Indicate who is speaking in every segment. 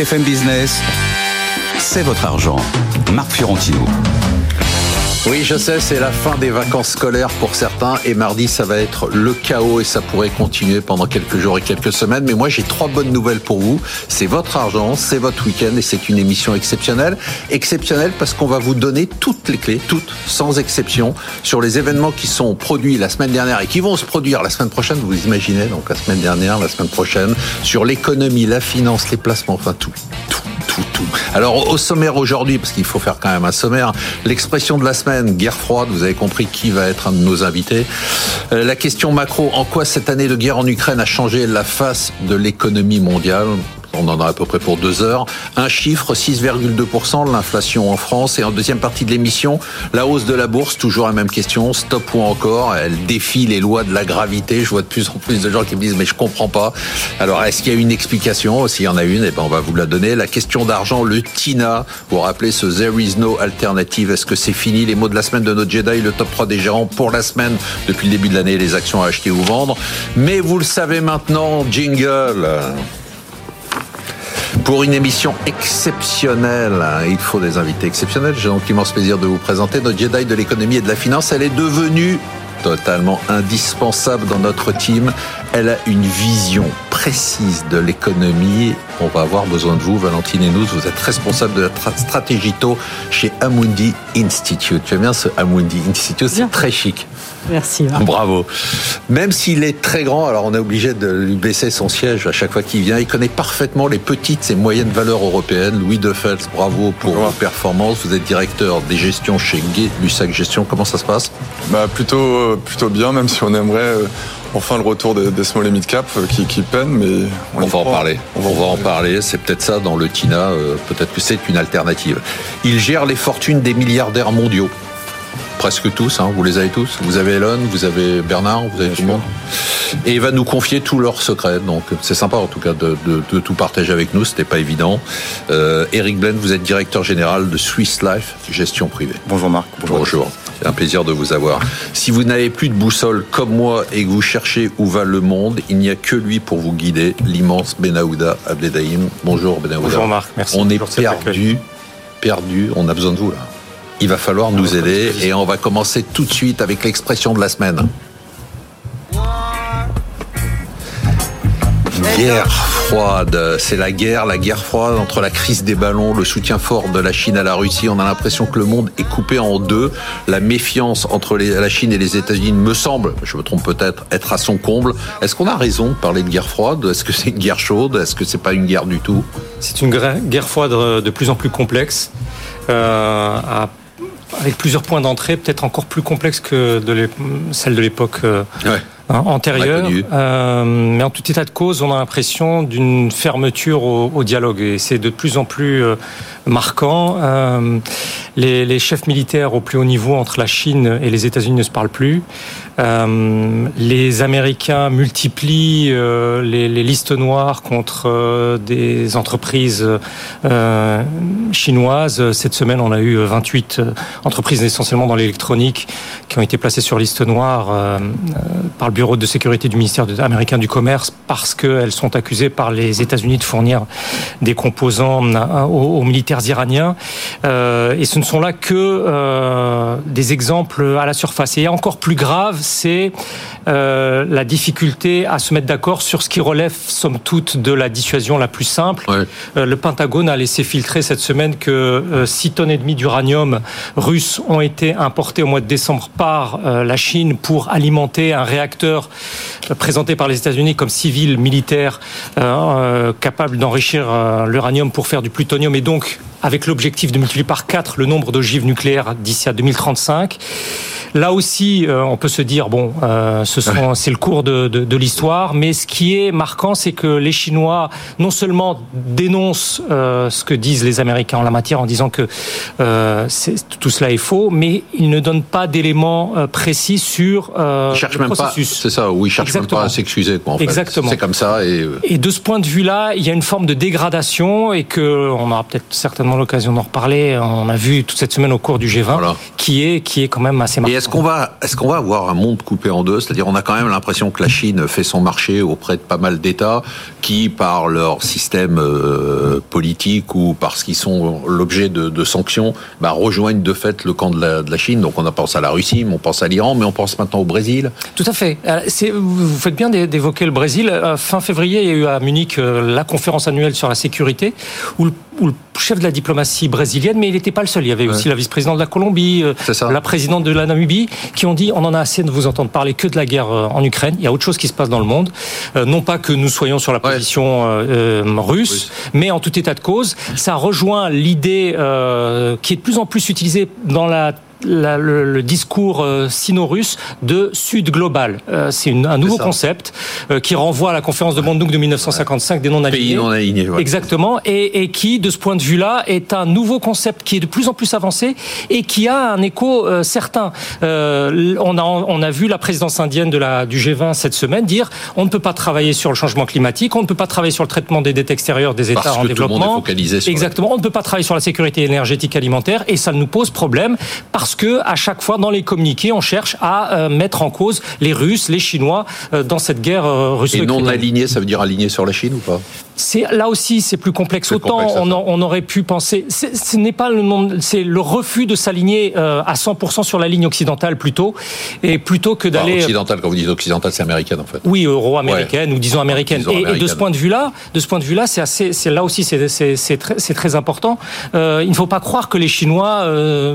Speaker 1: BFM Business, c'est votre argent. Marc Fiorentino.
Speaker 2: Oui, je sais, c'est la fin des vacances scolaires pour certains et mardi, ça va être le chaos et ça pourrait continuer pendant quelques jours et quelques semaines. Mais moi, j'ai trois bonnes nouvelles pour vous. C'est votre argent, c'est votre week-end et c'est une émission exceptionnelle. Exceptionnelle parce qu'on va vous donner toutes les clés, toutes, sans exception, sur les événements qui sont produits la semaine dernière et qui vont se produire la semaine prochaine. Vous imaginez, donc la semaine dernière, la semaine prochaine, sur l'économie, la finance, les placements, enfin tout, tout Alors au sommaire aujourd'hui, parce qu'il faut faire quand même un sommaire, l'expression de la semaine, guerre froide, vous avez compris qui va être un de nos invités. Euh, la question macro, en quoi cette année de guerre en Ukraine a changé la face de l'économie mondiale? On en a à peu près pour deux heures. Un chiffre, 6,2% de l'inflation en France. Et en deuxième partie de l'émission, la hausse de la bourse, toujours la même question, stop ou encore. Elle défie les lois de la gravité. Je vois de plus en plus de gens qui me disent, mais je comprends pas. Alors, est-ce qu'il y a une explication? S'il y en a une, eh ben, on va vous la donner. La question d'argent, le TINA, vous vous rappelez ce There is no alternative. Est-ce que c'est fini? Les mots de la semaine de notre Jedi, le top 3 des gérants pour la semaine depuis le début de l'année, les actions à acheter ou vendre. Mais vous le savez maintenant, jingle. Pour une émission exceptionnelle, il faut des invités exceptionnels. J'ai donc l'immense plaisir de vous présenter notre Jedi de l'économie et de la finance. Elle est devenue totalement indispensable dans notre team. Elle a une vision précise de l'économie. On va avoir besoin de vous, Valentine Nous. Vous êtes responsable de la stratégie taux chez Amundi Institute. Tu aimes bien ce Amundi Institute? C'est très chic.
Speaker 3: Merci.
Speaker 2: Bravo. Même s'il est très grand, alors on est obligé de lui baisser son siège à chaque fois qu'il vient. Il connaît parfaitement les petites et moyennes valeurs européennes. Louis Defels, bravo pour vos performances. Vous êtes directeur des gestions chez Gay Lussac Gestion. Comment ça se passe?
Speaker 4: Bah plutôt, plutôt bien, même si on aimerait euh, enfin le retour des, small et mid cap euh, qui, qui peinent, mais
Speaker 2: on, va en parler. On va, en parler. C'est peut-être ça dans le TINA. Euh, peut-être que c'est une alternative. Il gère les fortunes des milliardaires mondiaux presque tous, hein, vous les avez tous. Vous avez Elon, vous avez Bernard, vous avez tout le monde. Et il va nous confier tous leurs secrets. Donc c'est sympa en tout cas de, tout partager avec nous. C'était pas évident. Euh, Eric Blaine, vous êtes directeur général de Swiss Life Gestion Privée.
Speaker 5: Bonjour Marc.
Speaker 2: Bonjour. C'est un plaisir de vous avoir. Si vous n'avez plus de boussole comme moi et que vous cherchez où va le monde, il n'y a que lui pour vous guider, l'immense Benaouda Abdedaïm. Bonjour Benaouda.
Speaker 5: Bonjour Marc, merci.
Speaker 2: On est perdu, perdu, on a besoin de vous là il va falloir nous aider et on va commencer tout de suite avec l'expression de la semaine. Guerre froide, c'est la guerre, la guerre froide entre la crise des ballons, le soutien fort de la Chine à la Russie. On a l'impression que le monde est coupé en deux. La méfiance entre la Chine et les États-Unis me semble, je me trompe peut-être, être à son comble. Est-ce qu'on a raison de parler de guerre froide? Est-ce que c'est une guerre chaude? Est-ce que c'est pas une guerre du tout?
Speaker 5: C'est une guerre froide de plus en plus complexe. Euh, avec plusieurs points d'entrée, peut-être encore plus complexes que de celle de l'époque euh, hein, antérieure. Euh, mais en tout état de cause, on a l'impression d'une fermeture au, dialogue et c'est de plus en plus euh, marquant. Les, les, chefs militaires au plus haut niveau entre la Chine et les États-Unis ne se parlent plus. Euh, les Américains multiplient euh, les, listes noires contre euh, des entreprises chinoises. Cette semaine, on a eu 28 entreprises essentiellement dans l'électronique qui ont été placées sur liste noire par le Bureau de sécurité du ministère américain du Commerce parce qu'elles sont accusées par les États-Unis de fournir des composants aux, militaires iraniens. et ce ne sont là que des exemples à la surface. Et encore plus grave, c'est euh, la difficulté à se mettre d'accord sur ce qui relève, somme toute, de la dissuasion la plus simple. Euh, le Pentagone a laissé filtrer cette semaine que 6 euh, tonnes et demie d'uranium russe ont été importées au mois de décembre par la Chine pour alimenter un réacteur présenté par les États-Unis comme civil militaire capable d'enrichir l'uranium pour faire du plutonium et donc avec l'objectif de multiplier par 4 le nombre d'ogives nucléaires d'ici à 2035. Là aussi, euh, on peut se dire bon, euh, ce sont, c'est le cours de, de, de l'histoire, mais ce qui est marquant, c'est que les Chinois non seulement dénoncent euh, ce que disent les Américains en la matière en disant que tout cela est faux, mais ils ne donnent pas d'éléments précis sur
Speaker 2: ils cherchent le même processus. c'est ça, oui, ils cherchent même pas à s'excuser.
Speaker 5: Exactement.
Speaker 2: C'est comme ça. Et...
Speaker 5: et de ce point de vue-là, il y a une forme de dégradation et que on aura peut-être certainement l'occasion d'en reparler. On a vu toute cette semaine au cours du G20, qui est qui est quand même assez marquant
Speaker 2: est-ce qu'on va, est-ce qu'on va avoir un monde coupé en deux? C'est-à-dire, on a quand même l'impression que la Chine fait son marché auprès de pas mal d'États qui, par leur système euh, politique ou parce qu'ils sont l'objet de, sanctions, bah, rejoignent de fait le camp de la, de la Chine. Donc, on a pensé à la Russie, mais on pense à l'Iran, mais on pense maintenant au Brésil.
Speaker 5: Tout à fait. Euh, vous faites bien d'évoquer le Brésil. Euh, fin février, il y a eu à Munich la conférence annuelle sur la sécurité, où le le chef de la diplomatie brésilienne, mais il n'était pas le seul. Il y avait aussi la vice-présidente de la Colombie, euh, la présidente de la Namibie, qui ont dit on en a assez de vous entendre parler que de la guerre euh, en Ukraine. Il y a autre chose qui se passe dans le monde. Euh, non pas que nous soyons sur la position russe, mais en tout état de cause, ça rejoint l'idée qui est de plus en plus utilisée dans la le, discours euh, sino-russe de Sud global. Euh, c'est un nouveau concept euh, qui renvoie à la conférence de Bandung de 1955 des non-alignés. Pays
Speaker 2: non-alignés.
Speaker 5: Exactement. Et, et, qui, de ce point de vue-là, est un nouveau concept qui est de plus en plus avancé et qui a un écho certain. on, a, on a vu la présidence indienne de la, du G20 cette semaine dire on ne peut pas travailler sur le changement climatique, on ne peut pas travailler sur le traitement des dettes extérieures des États en développement. Exactement. On ne peut pas travailler sur la sécurité énergétique alimentaire et ça nous pose problème parce parce que à chaque fois dans les communiqués, on cherche à euh, mettre en cause les Russes, les Chinois euh, dans cette guerre euh, russe.
Speaker 2: Et non aligné, ça veut dire aligné sur la Chine ou pas?
Speaker 5: C'est là aussi c'est plus complexe. Autant on, aurait pu penser, ce n'est pas le c'est le refus de s'aligner à 100% sur la ligne occidentale plutôt, et plutôt que d'aller
Speaker 2: occidentale. Quand vous dites occidentale, c'est américaine en fait.
Speaker 5: Oui, euro-américaine ou disons américaine. Et, de ce point de vue-là, de ce point de vue-là, c'est assez, c'est là aussi c'est très, très important. il ne faut pas croire que les Chinois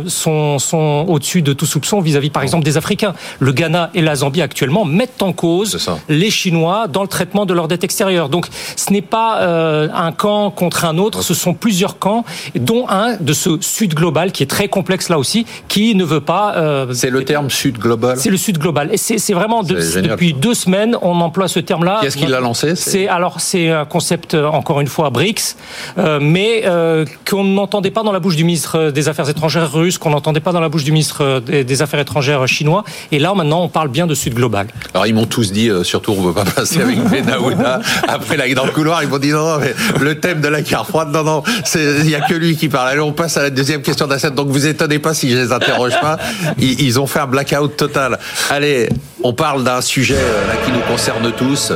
Speaker 5: sont, sont au-dessus de tout soupçon vis-à-vis, par exemple, des Africains. Le Ghana et la Zambie actuellement mettent en cause les Chinois dans le traitement de leur dette extérieure. Donc, ce n'est pas euh, un camp contre un autre, ce sont plusieurs camps, dont un de ce Sud global qui est très complexe là aussi, qui ne veut pas.
Speaker 2: Euh, c'est le terme Sud global.
Speaker 5: C'est le Sud global, et c'est vraiment depuis deux semaines on emploie ce terme-là.
Speaker 2: Qu'est-ce qu'il a lancé?
Speaker 5: C'est alors c'est un concept euh, encore une fois BRICS, mais qu'on n'entendait pas dans la bouche du ministre des Affaires étrangères russe, qu'on n'entendait pas dans la bouche du ministre euh, des Affaires étrangères chinois. Et là, maintenant, on parle bien de Sud global.
Speaker 2: Alors, ils m'ont tous dit, euh, surtout, on ne veut pas passer avec Benaouda. Après, là, dans le couloir, ils m'ont dit, non, non, mais le thème de la guerre froide, non, non, il n'y a que lui qui parle. Allez, on passe à la deuxième question d'Assad. Donc, vous étonnez pas si je les interroge pas. Ils, ils ont fait un blackout total. Allez, on parle d'un sujet euh, là, qui nous concerne tous.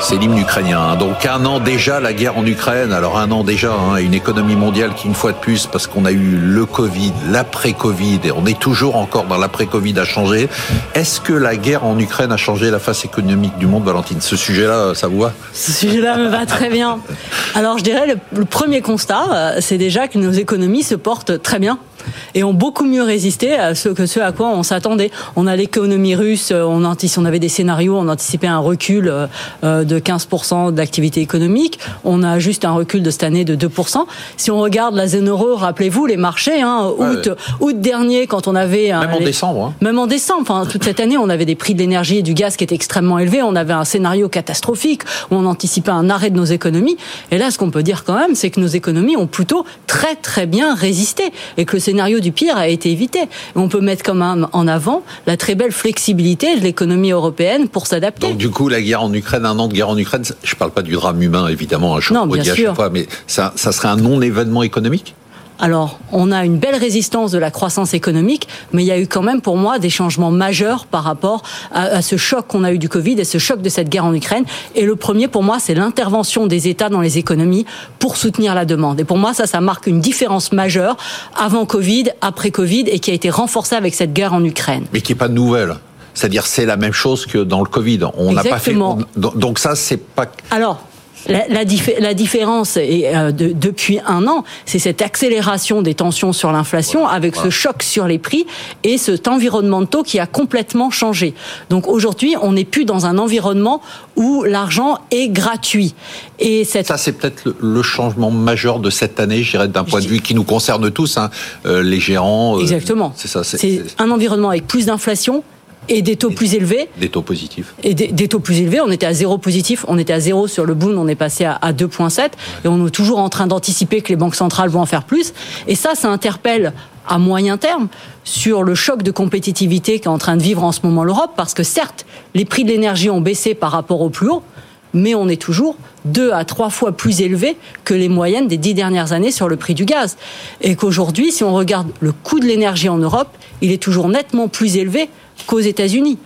Speaker 2: C'est l'hymne ukrainien. Donc un an déjà la guerre en Ukraine. Alors un an déjà, hein, une économie mondiale qui une fois de plus, parce qu'on a eu le Covid, l'après-Covid, et on est toujours encore dans l'après-Covid a changé. Est-ce que la guerre en Ukraine a changé la face économique du monde, Valentine? Ce sujet-là, ça vous va?
Speaker 3: Ce sujet-là me va très bien. Alors je dirais le premier constat, euh, c'est déjà que nos économies se portent très bien et ont beaucoup mieux résisté à ce que ce à quoi on s'attendait. On a l'économie russe, on, on avait des scénarios, on anticipait un recul euh, de 15% d'activité économique. On a juste un recul de cette année de 2%. Si on regarde la zone euro, rappelez-vous les marchés, hein, août, août dernier, quand on avait
Speaker 2: même en décembre, hein.
Speaker 3: même en décembre, enfin toute cette année, on avait des prix de l'énergie et du gaz qui étaient extrêmement élevés. On avait un scénario catastrophique où on anticipait un arrêt de nos économies. Et là, ce qu'on peut dire quand même, c'est que nos économies ont plutôt très très bien résisté et que le scénario du pire a été évité. On peut mettre quand même en avant la très belle flexibilité de l'économie européenne pour s'adapter.
Speaker 2: Donc du coup, la guerre en Ukraine, un an de guerre en Ukraine, je ne parle pas du drame humain, évidemment, un choc non, bien sûr. fois, mais ça, ça serait un non-événement économique?
Speaker 3: Alors, on a une belle résistance de la croissance économique, mais il y a eu quand même pour moi des changements majeurs par rapport à, ce choc qu'on a eu du Covid et ce choc de cette guerre en Ukraine. Et le premier, pour moi, c'est l'intervention des États dans les économies pour soutenir la demande. Et pour moi, ça, ça marque une différence majeure avant Covid, après Covid, et qui a été renforcée avec cette guerre en Ukraine.
Speaker 2: Mais qui n'est pas nouvelle. C'est-à-dire, c'est la même chose que dans le Covid. On n'a pas fait. donc ça, c'est pas.
Speaker 3: Alors, la, la, la différence est, euh, de, depuis un an, c'est cette accélération des tensions sur l'inflation avec ce choc sur les prix et cet environnement de taux qui a complètement changé. Donc aujourd'hui, on n'est plus dans un environnement où l'argent est gratuit.
Speaker 2: Et cette... Ça, c'est peut-être le, changement majeur de cette année, je dirais, d'un point de vue qui nous concerne tous, hein, euh, les gérants.
Speaker 3: Euh, Exactement. c'est ça. C'est un environnement avec plus d'inflation, et des taux plus élevés.
Speaker 2: Des taux positifs.
Speaker 3: Et des, taux plus élevés. On était à zéro positif, on était à zéro sur le boom, on est passé à, 2,7. Et on est toujours en train d'anticiper que les banques centrales vont en faire plus. Et ça, ça interpelle à moyen terme sur le choc de compétitivité qu'est en train de vivre en ce moment l'Europe, parce que certes, les prix de l'énergie ont baissé par rapport au plus haut, mais on est toujours deux à trois fois plus élevé que les moyennes des dix dernières années sur le prix du gaz. Et qu'aujourd'hui, si on regarde le coût de l'énergie en Europe, il est toujours nettement plus élevé qu'aux États-Unis.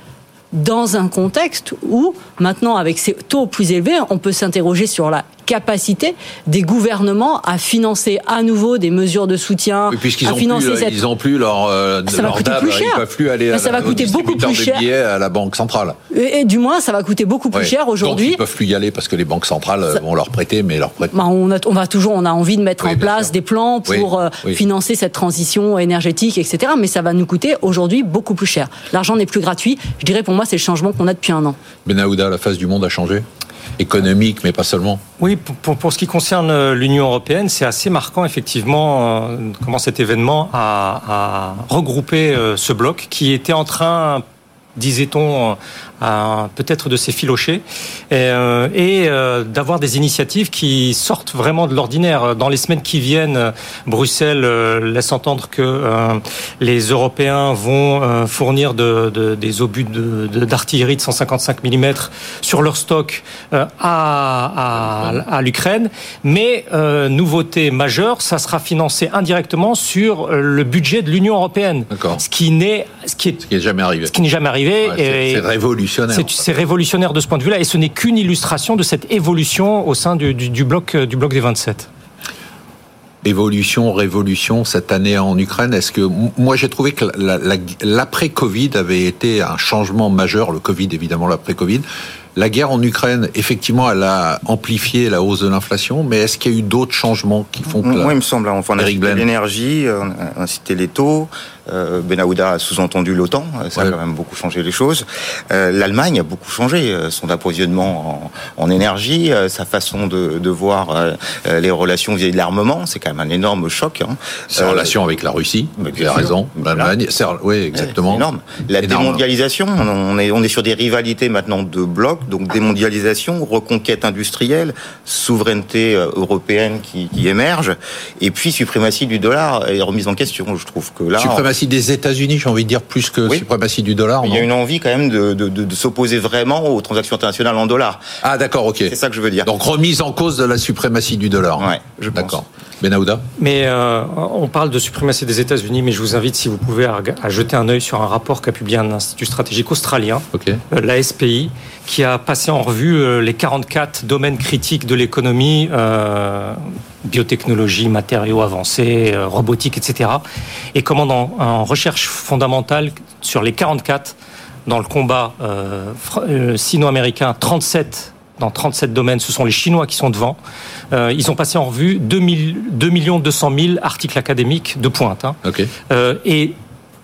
Speaker 3: Dans un contexte où, maintenant, avec ces taux plus élevés, on peut s'interroger sur la capacité des gouvernements à financer à nouveau des mesures de soutien,
Speaker 2: puisqu'ils
Speaker 3: à
Speaker 2: ont
Speaker 3: financer
Speaker 2: plus,
Speaker 3: cette...
Speaker 2: ils ont plus leur, euh,
Speaker 3: Ça va
Speaker 2: leur
Speaker 3: coûter
Speaker 2: DAB,
Speaker 3: plus cher.
Speaker 2: ils peuvent plus aller à
Speaker 3: ça
Speaker 2: la-
Speaker 3: va coûter beaucoup plus cher.
Speaker 2: à la banque centrale.
Speaker 3: Et, et du moins, ça va coûter beaucoup plus
Speaker 2: Ouais.
Speaker 3: cher aujourd'hui.
Speaker 2: ils peuvent plus y aller parce que les banques centrales euh, vont leur prêter, mais leur prêtent.
Speaker 3: Bah, on, a, on va toujours, on a envie de mettre
Speaker 2: Oui,
Speaker 3: en place
Speaker 2: sûr.
Speaker 3: des plans
Speaker 2: Oui,
Speaker 3: pour euh,
Speaker 2: oui.
Speaker 3: financer cette transition énergétique, etc. Mais ça va nous coûter aujourd'hui beaucoup plus cher. L'argent n'est plus gratuit. Je dirais pour moi, c'est le changement qu'on a depuis un an.
Speaker 2: Benahouda, la face du monde a changé? Économique, mais pas seulement.
Speaker 5: Oui, pour, ce qui concerne euh, l'Union européenne, c'est assez marquant effectivement euh, comment cet événement a, regroupé euh, ce bloc qui était en train, disait-on, peut-être de s'effilocher et, euh, et euh, d'avoir des initiatives qui sortent vraiment de l'ordinaire. Dans les semaines qui viennent, Bruxelles euh, laisse entendre que euh, les Européens vont euh, fournir de, de- des obus de- d'artillerie de, 155 mm sur leur stock euh, à, à, à l'Ukraine. Mais euh, nouveauté majeure, ça sera financé indirectement sur le budget de l'Union européenne. Ce qui n'est, ce qui est
Speaker 2: Ce qui n'est jamais arrivé.
Speaker 5: ce qui n'est jamais arrivé.
Speaker 2: Ouais, c'est c'est révolutionnaire.
Speaker 5: c'est- révolutionnaire de ce point de vue-là, et ce n'est qu'une illustration de cette évolution au sein du, du- du bloc, du bloc des 27.
Speaker 2: Évolution, révolution cette année en Ukraine. Est-ce que moi j'ai trouvé que la- la- l'après-Covid avait été un changement majeur. Le Covid évidemment l'après-Covid. La guerre en Ukraine, effectivement, elle a amplifié la hausse de l'inflation, mais est-ce qu'il y a eu d'autres changements qui font que la-
Speaker 6: Moi, il me semble, enfin, on a
Speaker 2: Eric
Speaker 6: cité l'énergie, euh, on a cité les taux, euh, Benahouda a sous-entendu l'OTAN, euh, ça
Speaker 2: Ouais.
Speaker 6: a quand même beaucoup changé les choses. Euh, L'Allemagne a beaucoup changé, euh, son approvisionnement en, en énergie, euh, sa façon de, de voir euh, euh, les relations vis-à-vis de l'armement, c'est quand même un énorme choc. Hein.
Speaker 2: ses
Speaker 6: Euh,
Speaker 2: relations avec la Russie as
Speaker 6: sûr.
Speaker 2: raison. L'Allemagne, c'est- oui,
Speaker 6: Ouais,
Speaker 2: exactement.
Speaker 6: énorme. La
Speaker 2: Énorme.
Speaker 6: démondialisation, on est, on est sur des rivalités maintenant de blocs, donc démondialisation, reconquête industrielle, souveraineté euh, européenne qui, qui émerge, et puis suprématie du dollar et remise en question. Je trouve que là,
Speaker 2: Suprématie des États-Unis, j'ai envie de dire plus que
Speaker 6: Oui.
Speaker 2: suprématie du dollar.
Speaker 6: il y a une envie quand même de, de- de- de s'opposer vraiment aux transactions internationales en dollars.
Speaker 2: Ah d'accord, ok.
Speaker 6: C'est ça que je veux dire.
Speaker 2: Donc remise en cause de la suprématie du dollar.
Speaker 6: Ouais, je pense.
Speaker 2: D'accord. Benahouda
Speaker 5: Mais euh, on parle de suprématie des États-Unis, mais je vous invite, si vous pouvez, à, jeter un œil sur un rapport qu'a publié un institut stratégique australien,
Speaker 2: Ok.
Speaker 5: euh, la SPI, qui a passé en revue euh, les 44 domaines critiques de l'économie, euh, biotechnologie, matériaux avancés, euh, robotique, etc. Et comment dans, en recherche fondamentale sur les 44, dans le combat euh, euh, sino-américain, 37 dans 37 domaines, ce sont les Chinois qui sont devant. Euh, ils ont passé en revue 2, 2 200 000 articles académiques de pointe. hein. Euh, et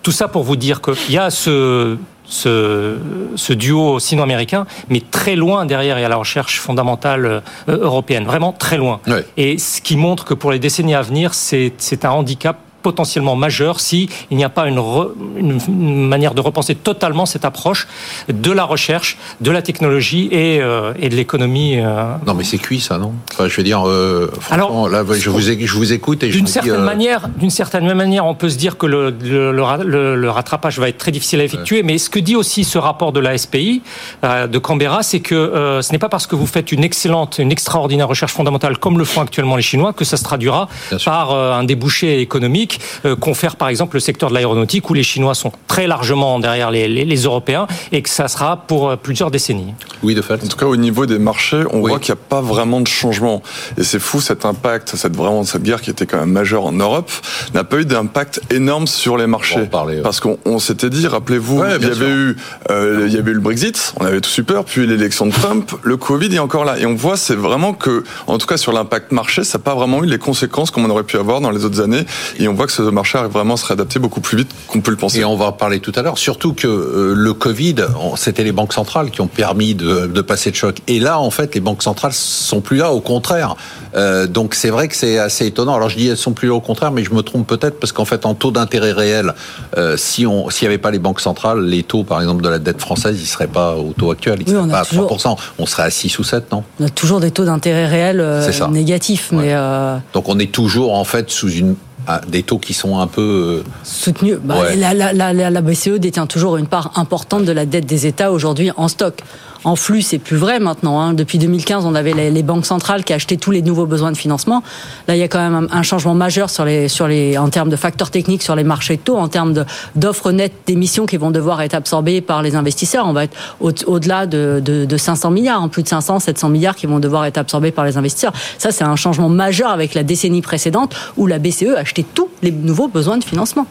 Speaker 5: tout ça pour vous dire qu'il y a ce, ce, ce duo sino-américain, mais très loin derrière, il y a la recherche fondamentale euh, européenne, vraiment très loin. Et ce qui montre que pour les décennies à venir, c'est un handicap potentiellement majeur si il n'y a pas une, re- une- une manière de repenser totalement cette approche de la recherche, de la technologie et, euh, et de l'économie. euh,
Speaker 2: Non mais c'est cuit ça, non? Enfin, je veux dire, euh, franchement,
Speaker 5: Alors,
Speaker 2: là, je vous, ai- je vous écoute et je
Speaker 5: D'une certaine
Speaker 2: euh,
Speaker 5: manière, d'une certaine manière, on peut se dire que le, le, le ra- le- le rattrapage va être très difficile à effectuer. Mais ce que dit aussi ce rapport de la SPI euh, de Canberra, c'est que euh, ce n'est pas parce que vous faites une excellente, une extraordinaire recherche fondamentale comme le font actuellement les Chinois que ça se traduira par euh, un débouché économique euh, confère par exemple le secteur de l'aéronautique où les Chinois sont très largement derrière les, les, les Européens et que ça sera pour euh, plusieurs décennies.
Speaker 2: Oui, de fait.
Speaker 4: En tout cas, au niveau des marchés, on
Speaker 2: Oui.
Speaker 4: voit qu'il n'y a pas vraiment de changement. Et c'est fou cet impact, cette vraiment cette guerre qui était quand même majeure en Europe, n'a pas eu d'impact énorme sur les marchés.
Speaker 2: Parler, ouais.
Speaker 4: Parce qu'on on s'était dit, rappelez-vous,
Speaker 2: Ouais,
Speaker 4: il y
Speaker 2: bien
Speaker 4: avait
Speaker 2: sûr.
Speaker 4: eu, euh, il y avait eu le Brexit, on avait tous eu peur, puis l'élection de Trump, le Covid est encore là. Et on voit, c'est vraiment que, en tout cas sur l'impact marché, ça n'a pas vraiment eu les conséquences comme on aurait pu avoir dans les autres années. Et on voit que ce marché arrive vraiment à se réadapter beaucoup plus vite qu'on peut le penser.
Speaker 2: Et on va en parler tout à l'heure. Surtout que euh, le Covid, c'était les banques centrales qui ont permis de, de passer le choc. Et là, en fait, les banques centrales sont plus là. Au contraire. Euh, donc c'est vrai que c'est assez étonnant. Alors je dis elles sont plus là au contraire, mais je me trompe peut-être parce qu'en fait, en taux d'intérêt réel, euh, si on s'il n'y avait pas les banques centrales, les taux, par exemple, de la dette française, ils seraient pas au taux actuel. Ils
Speaker 3: Oui,
Speaker 2: seraient pas à
Speaker 3: toujours-
Speaker 2: 3%. On serait à 6 ou 7, non?
Speaker 3: On a toujours des taux d'intérêt euh,
Speaker 2: ça.
Speaker 3: négatifs,
Speaker 2: Ouais.
Speaker 3: mais euh,
Speaker 2: Donc on est toujours en fait sous une ah, des taux qui sont un peu euh,
Speaker 3: soutenus. Bah,
Speaker 2: Ouais.
Speaker 3: la, la, la, la- la BCE détient toujours une part importante de la dette des États aujourd'hui en stock. En flux, c'est plus vrai maintenant. Hein. Depuis 2015, on avait les, banques centrales qui achetaient tous les nouveaux besoins de financement. Là, il y a quand même un, changement majeur sur les, sur les, en termes de facteurs techniques sur les marchés de taux, en termes d'offres nettes d'émissions qui vont devoir être absorbées par les investisseurs. On va être au-delà de, de, de 500 milliards, en plus de 500, 700 milliards qui vont devoir être absorbés par les investisseurs. Ça, c'est un changement majeur avec la décennie précédente où la BCE achetait tous les nouveaux besoins de financement.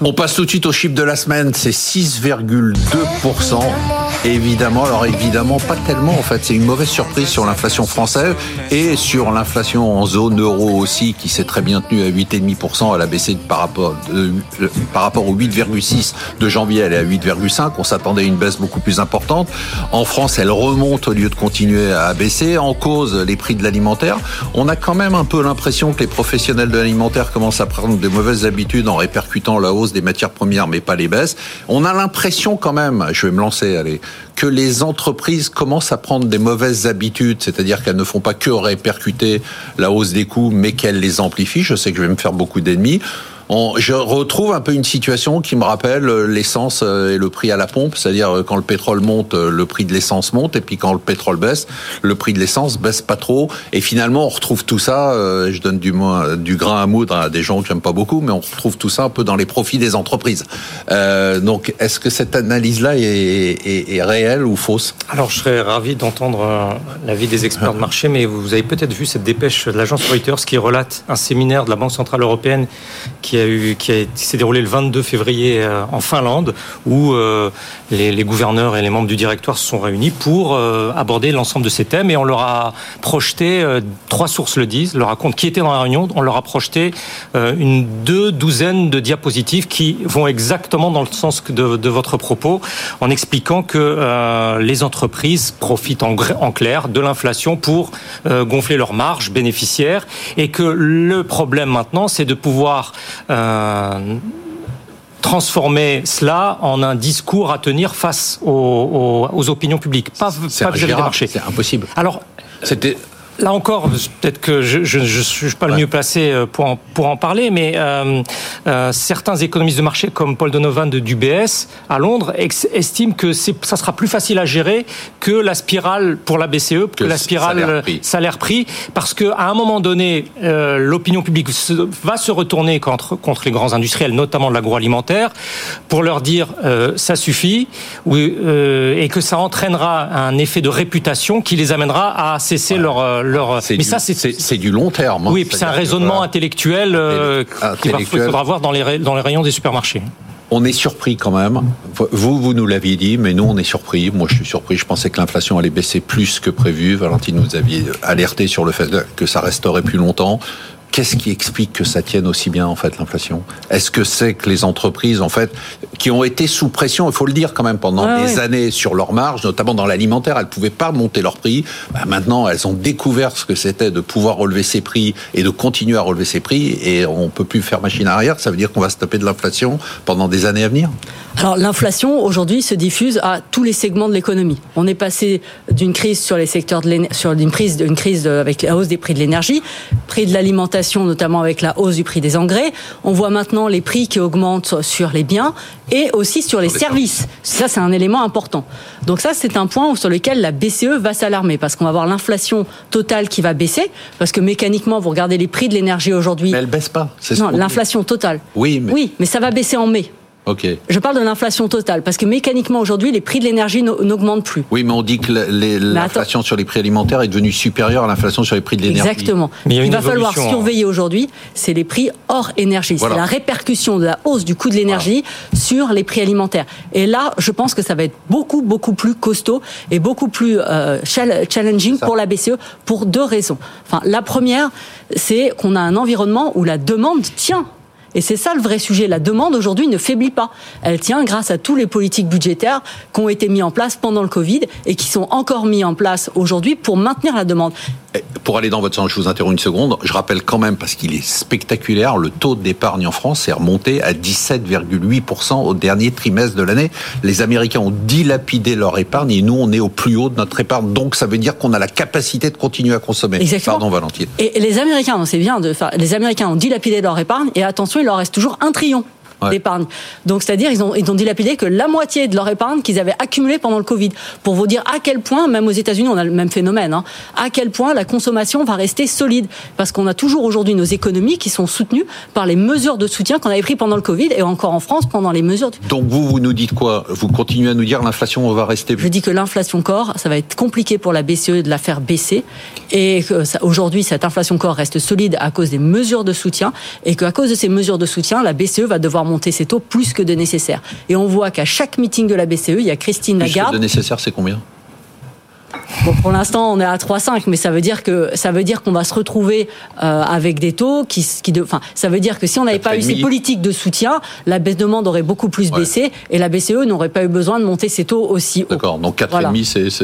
Speaker 2: On passe tout de suite au chiffre de la semaine, c'est 6,2%. Évidemment, alors évidemment, pas tellement en fait. C'est une mauvaise surprise sur l'inflation française et sur l'inflation en zone euro aussi, qui s'est très bien tenue à 8,5%. Elle a baissé par rapport, euh, par rapport au 8,6 de janvier, elle est à 8,5. On s'attendait à une baisse beaucoup plus importante. En France, elle remonte au lieu de continuer à baisser. En cause, les prix de l'alimentaire. On a quand même un peu l'impression que les professionnels de l'alimentaire commencent à prendre de mauvaises habitudes en répercutant la hausse des matières premières, mais pas les baisses. On a l'impression quand même, je vais me lancer, allez, que les entreprises commencent à prendre des mauvaises habitudes, c'est-à-dire qu'elles ne font pas que répercuter la hausse des coûts, mais qu'elles les amplifient. Je sais que je vais me faire beaucoup d'ennemis je retrouve un peu une situation qui me rappelle euh, l'essence euh, et le prix à la pompe, c'est-à-dire euh, quand le pétrole monte, le prix de l'essence monte, et puis quand le pétrole baisse, le prix de l'essence baisse pas trop. Et finalement, on retrouve tout ça. Je donne du, du grain à moudre à des gens que j'aime pas beaucoup, mais on retrouve tout ça un peu dans les profits des entreprises. Donc, est-ce que cette analyse-là est, est, réelle ou fausse?
Speaker 5: Alors, je serais ravi d'entendre l'avis des experts de marché, mais vous avez peut-être vu cette dépêche de l'agence Reuters qui relate un séminaire de la Banque centrale européenne qui qui, s'est déroulé le 22 février euh, en Finlande, où euh, les, gouverneurs et les membres du directoire se sont réunis pour euh, aborder l'ensemble de ces thèmes. Et on leur a projeté, trois sources le disent, leur racontent qui était dans la réunion, on leur a projeté une deux douzaines de diapositives qui vont exactement dans le sens de, de votre propos, en expliquant que les entreprises profitent en, clair de l'inflation pour gonfler leurs marges bénéficiaires et que le problème maintenant, c'est de pouvoir euh, transformer cela en un discours à tenir face aux, opinions publiques, pas, pas vis-à-vis des marchés.
Speaker 2: C'est impossible.
Speaker 5: Alors, c'était Là encore, peut-être que je ne suis pas le mieux placé euh, pour en, pour en parler, mais euh, euh, certains économistes de marché comme Paul Donovan de d'UBS à Londres estiment que ça sera plus facile à gérer que la spirale pour la BCE, que, la spirale salaire-prix, parce qu'à un moment donné, euh, l'opinion publique va se retourner contre, contre les grands industriels, notamment de l'agroalimentaire, pour leur dire euh, ça suffit, euh, et que ça entraînera un effet de réputation qui les amènera à cesser leur
Speaker 2: mais ça, c'est du long terme.
Speaker 5: Hein. Oui, puis c'est un raisonnement intellectuel euh, qu'il faudra voir dans les, dans les rayons des supermarchés.
Speaker 2: On est surpris quand même. Vous, vous nous l'aviez dit, mais nous, on est surpris. Moi, je suis surpris. Je pensais que l'inflation allait baisser plus que prévu. Valentine, nous aviez alerté sur le fait que ça resterait plus longtemps. Qu'est-ce qui explique que ça tienne aussi bien en fait l'inflation? Est-ce que c'est que les entreprises en fait qui ont été sous pression, il faut le dire quand même pendant des années sur leurs marges, notamment dans l'alimentaire, elles pouvaient pas monter leurs prix. Bah, maintenant, elles ont découvert ce que c'était de pouvoir relever ses prix et de continuer à relever ses prix et on peut plus faire machine arrière. Ça veut dire qu'on va se taper de l'inflation pendant des années à venir?
Speaker 3: Alors l'inflation aujourd'hui se diffuse à tous les segments de l'économie. On est passé d'une crise sur les secteurs de sur une prise d'une crise avec la hausse des prix de l'énergie, prix de l'alimentation notamment avec la hausse du prix des engrais. On voit maintenant les prix qui augmentent sur les biens et aussi sur les services. Ça, c'est un élément important. Donc ça, c'est un point sur lequel la BCE va s'alarmer parce qu'on va voir l'inflation totale qui va baisser parce que mécaniquement, vous regardez les prix de l'énergie aujourd'hui.
Speaker 2: Mais elle baisse pas.
Speaker 3: Non, l'inflation totale.
Speaker 2: Oui,
Speaker 3: mais... oui, mais ça va baisser en mai. Je parle de l'inflation totale, parce que mécaniquement aujourd'hui, les prix de l'énergie n'augmentent plus.
Speaker 2: Oui, mais on dit que l'inflation sur les prix alimentaires est devenue supérieure à l'inflation sur les prix de l'énergie.
Speaker 3: Exactement. il, va falloir hein. surveiller aujourd'hui, c'est les prix hors énergie. C'est la répercussion de la hausse du coût de l'énergie sur les prix alimentaires. Et là, je pense que ça va être beaucoup, beaucoup plus costaud et beaucoup plus euh, challenging pour la BCE pour deux raisons. Enfin, la première, c'est qu'on a un environnement où la demande tient et c'est ça le vrai sujet. La demande aujourd'hui ne faiblit pas. Elle tient grâce à tous les politiques budgétaires qui ont été mis en place pendant le Covid et qui sont encore mis en place aujourd'hui pour maintenir la demande.
Speaker 2: Pour aller dans votre sens, je vous interromps une seconde. Je rappelle quand même, parce qu'il est spectaculaire, le taux d'épargne en France est remonté à 17,8% au dernier trimestre de l'année. Les Américains ont dilapidé leur épargne et nous, on est au plus haut de notre épargne. Donc, ça veut dire qu'on a la capacité de continuer à consommer.
Speaker 3: Exactement.
Speaker 2: Pardon, Valentine.
Speaker 3: Et les Américains, on sait bien, de, les Américains ont dilapidé leur épargne et attention, il reste toujours un trillion d'épargne. Donc c'est-à-dire ils ont ils ont dilapidé que la moitié de leur épargne qu'ils avaient accumulée pendant le Covid. Pour vous dire à quel point, même aux États-Unis, on a le même phénomène. Hein, à quel point la consommation va rester solide parce qu'on a toujours aujourd'hui nos économies qui sont soutenues par les mesures de soutien qu'on avait pris pendant le Covid et encore en France pendant les mesures.
Speaker 2: Donc vous vous nous dites quoi? Vous continuez à nous dire l'inflation va rester.
Speaker 3: Je dis que l'inflation corps, ça va être compliqué pour la BCE de la faire baisser et aujourd'hui cette inflation corps reste solide à cause des mesures de soutien et qu'à cause de ces mesures de soutien, la BCE va devoir monter ses taux plus que de nécessaire. Et on voit qu'à chaque meeting de la BCE, il y a Christine Lagarde.
Speaker 2: Plus que de nécessaire, c'est combien?
Speaker 3: Bon, pour l'instant, on est à 3,5, mais ça veut dire que ça veut dire qu'on va se retrouver euh, avec des taux qui, qui de, enfin, ça veut dire que si on n'avait pas eu ces politiques de soutien, la baisse de demande aurait beaucoup plus baissé et la BCE n'aurait pas eu besoin de monter ses taux aussi haut.
Speaker 2: D'accord, donc 4,5 voilà.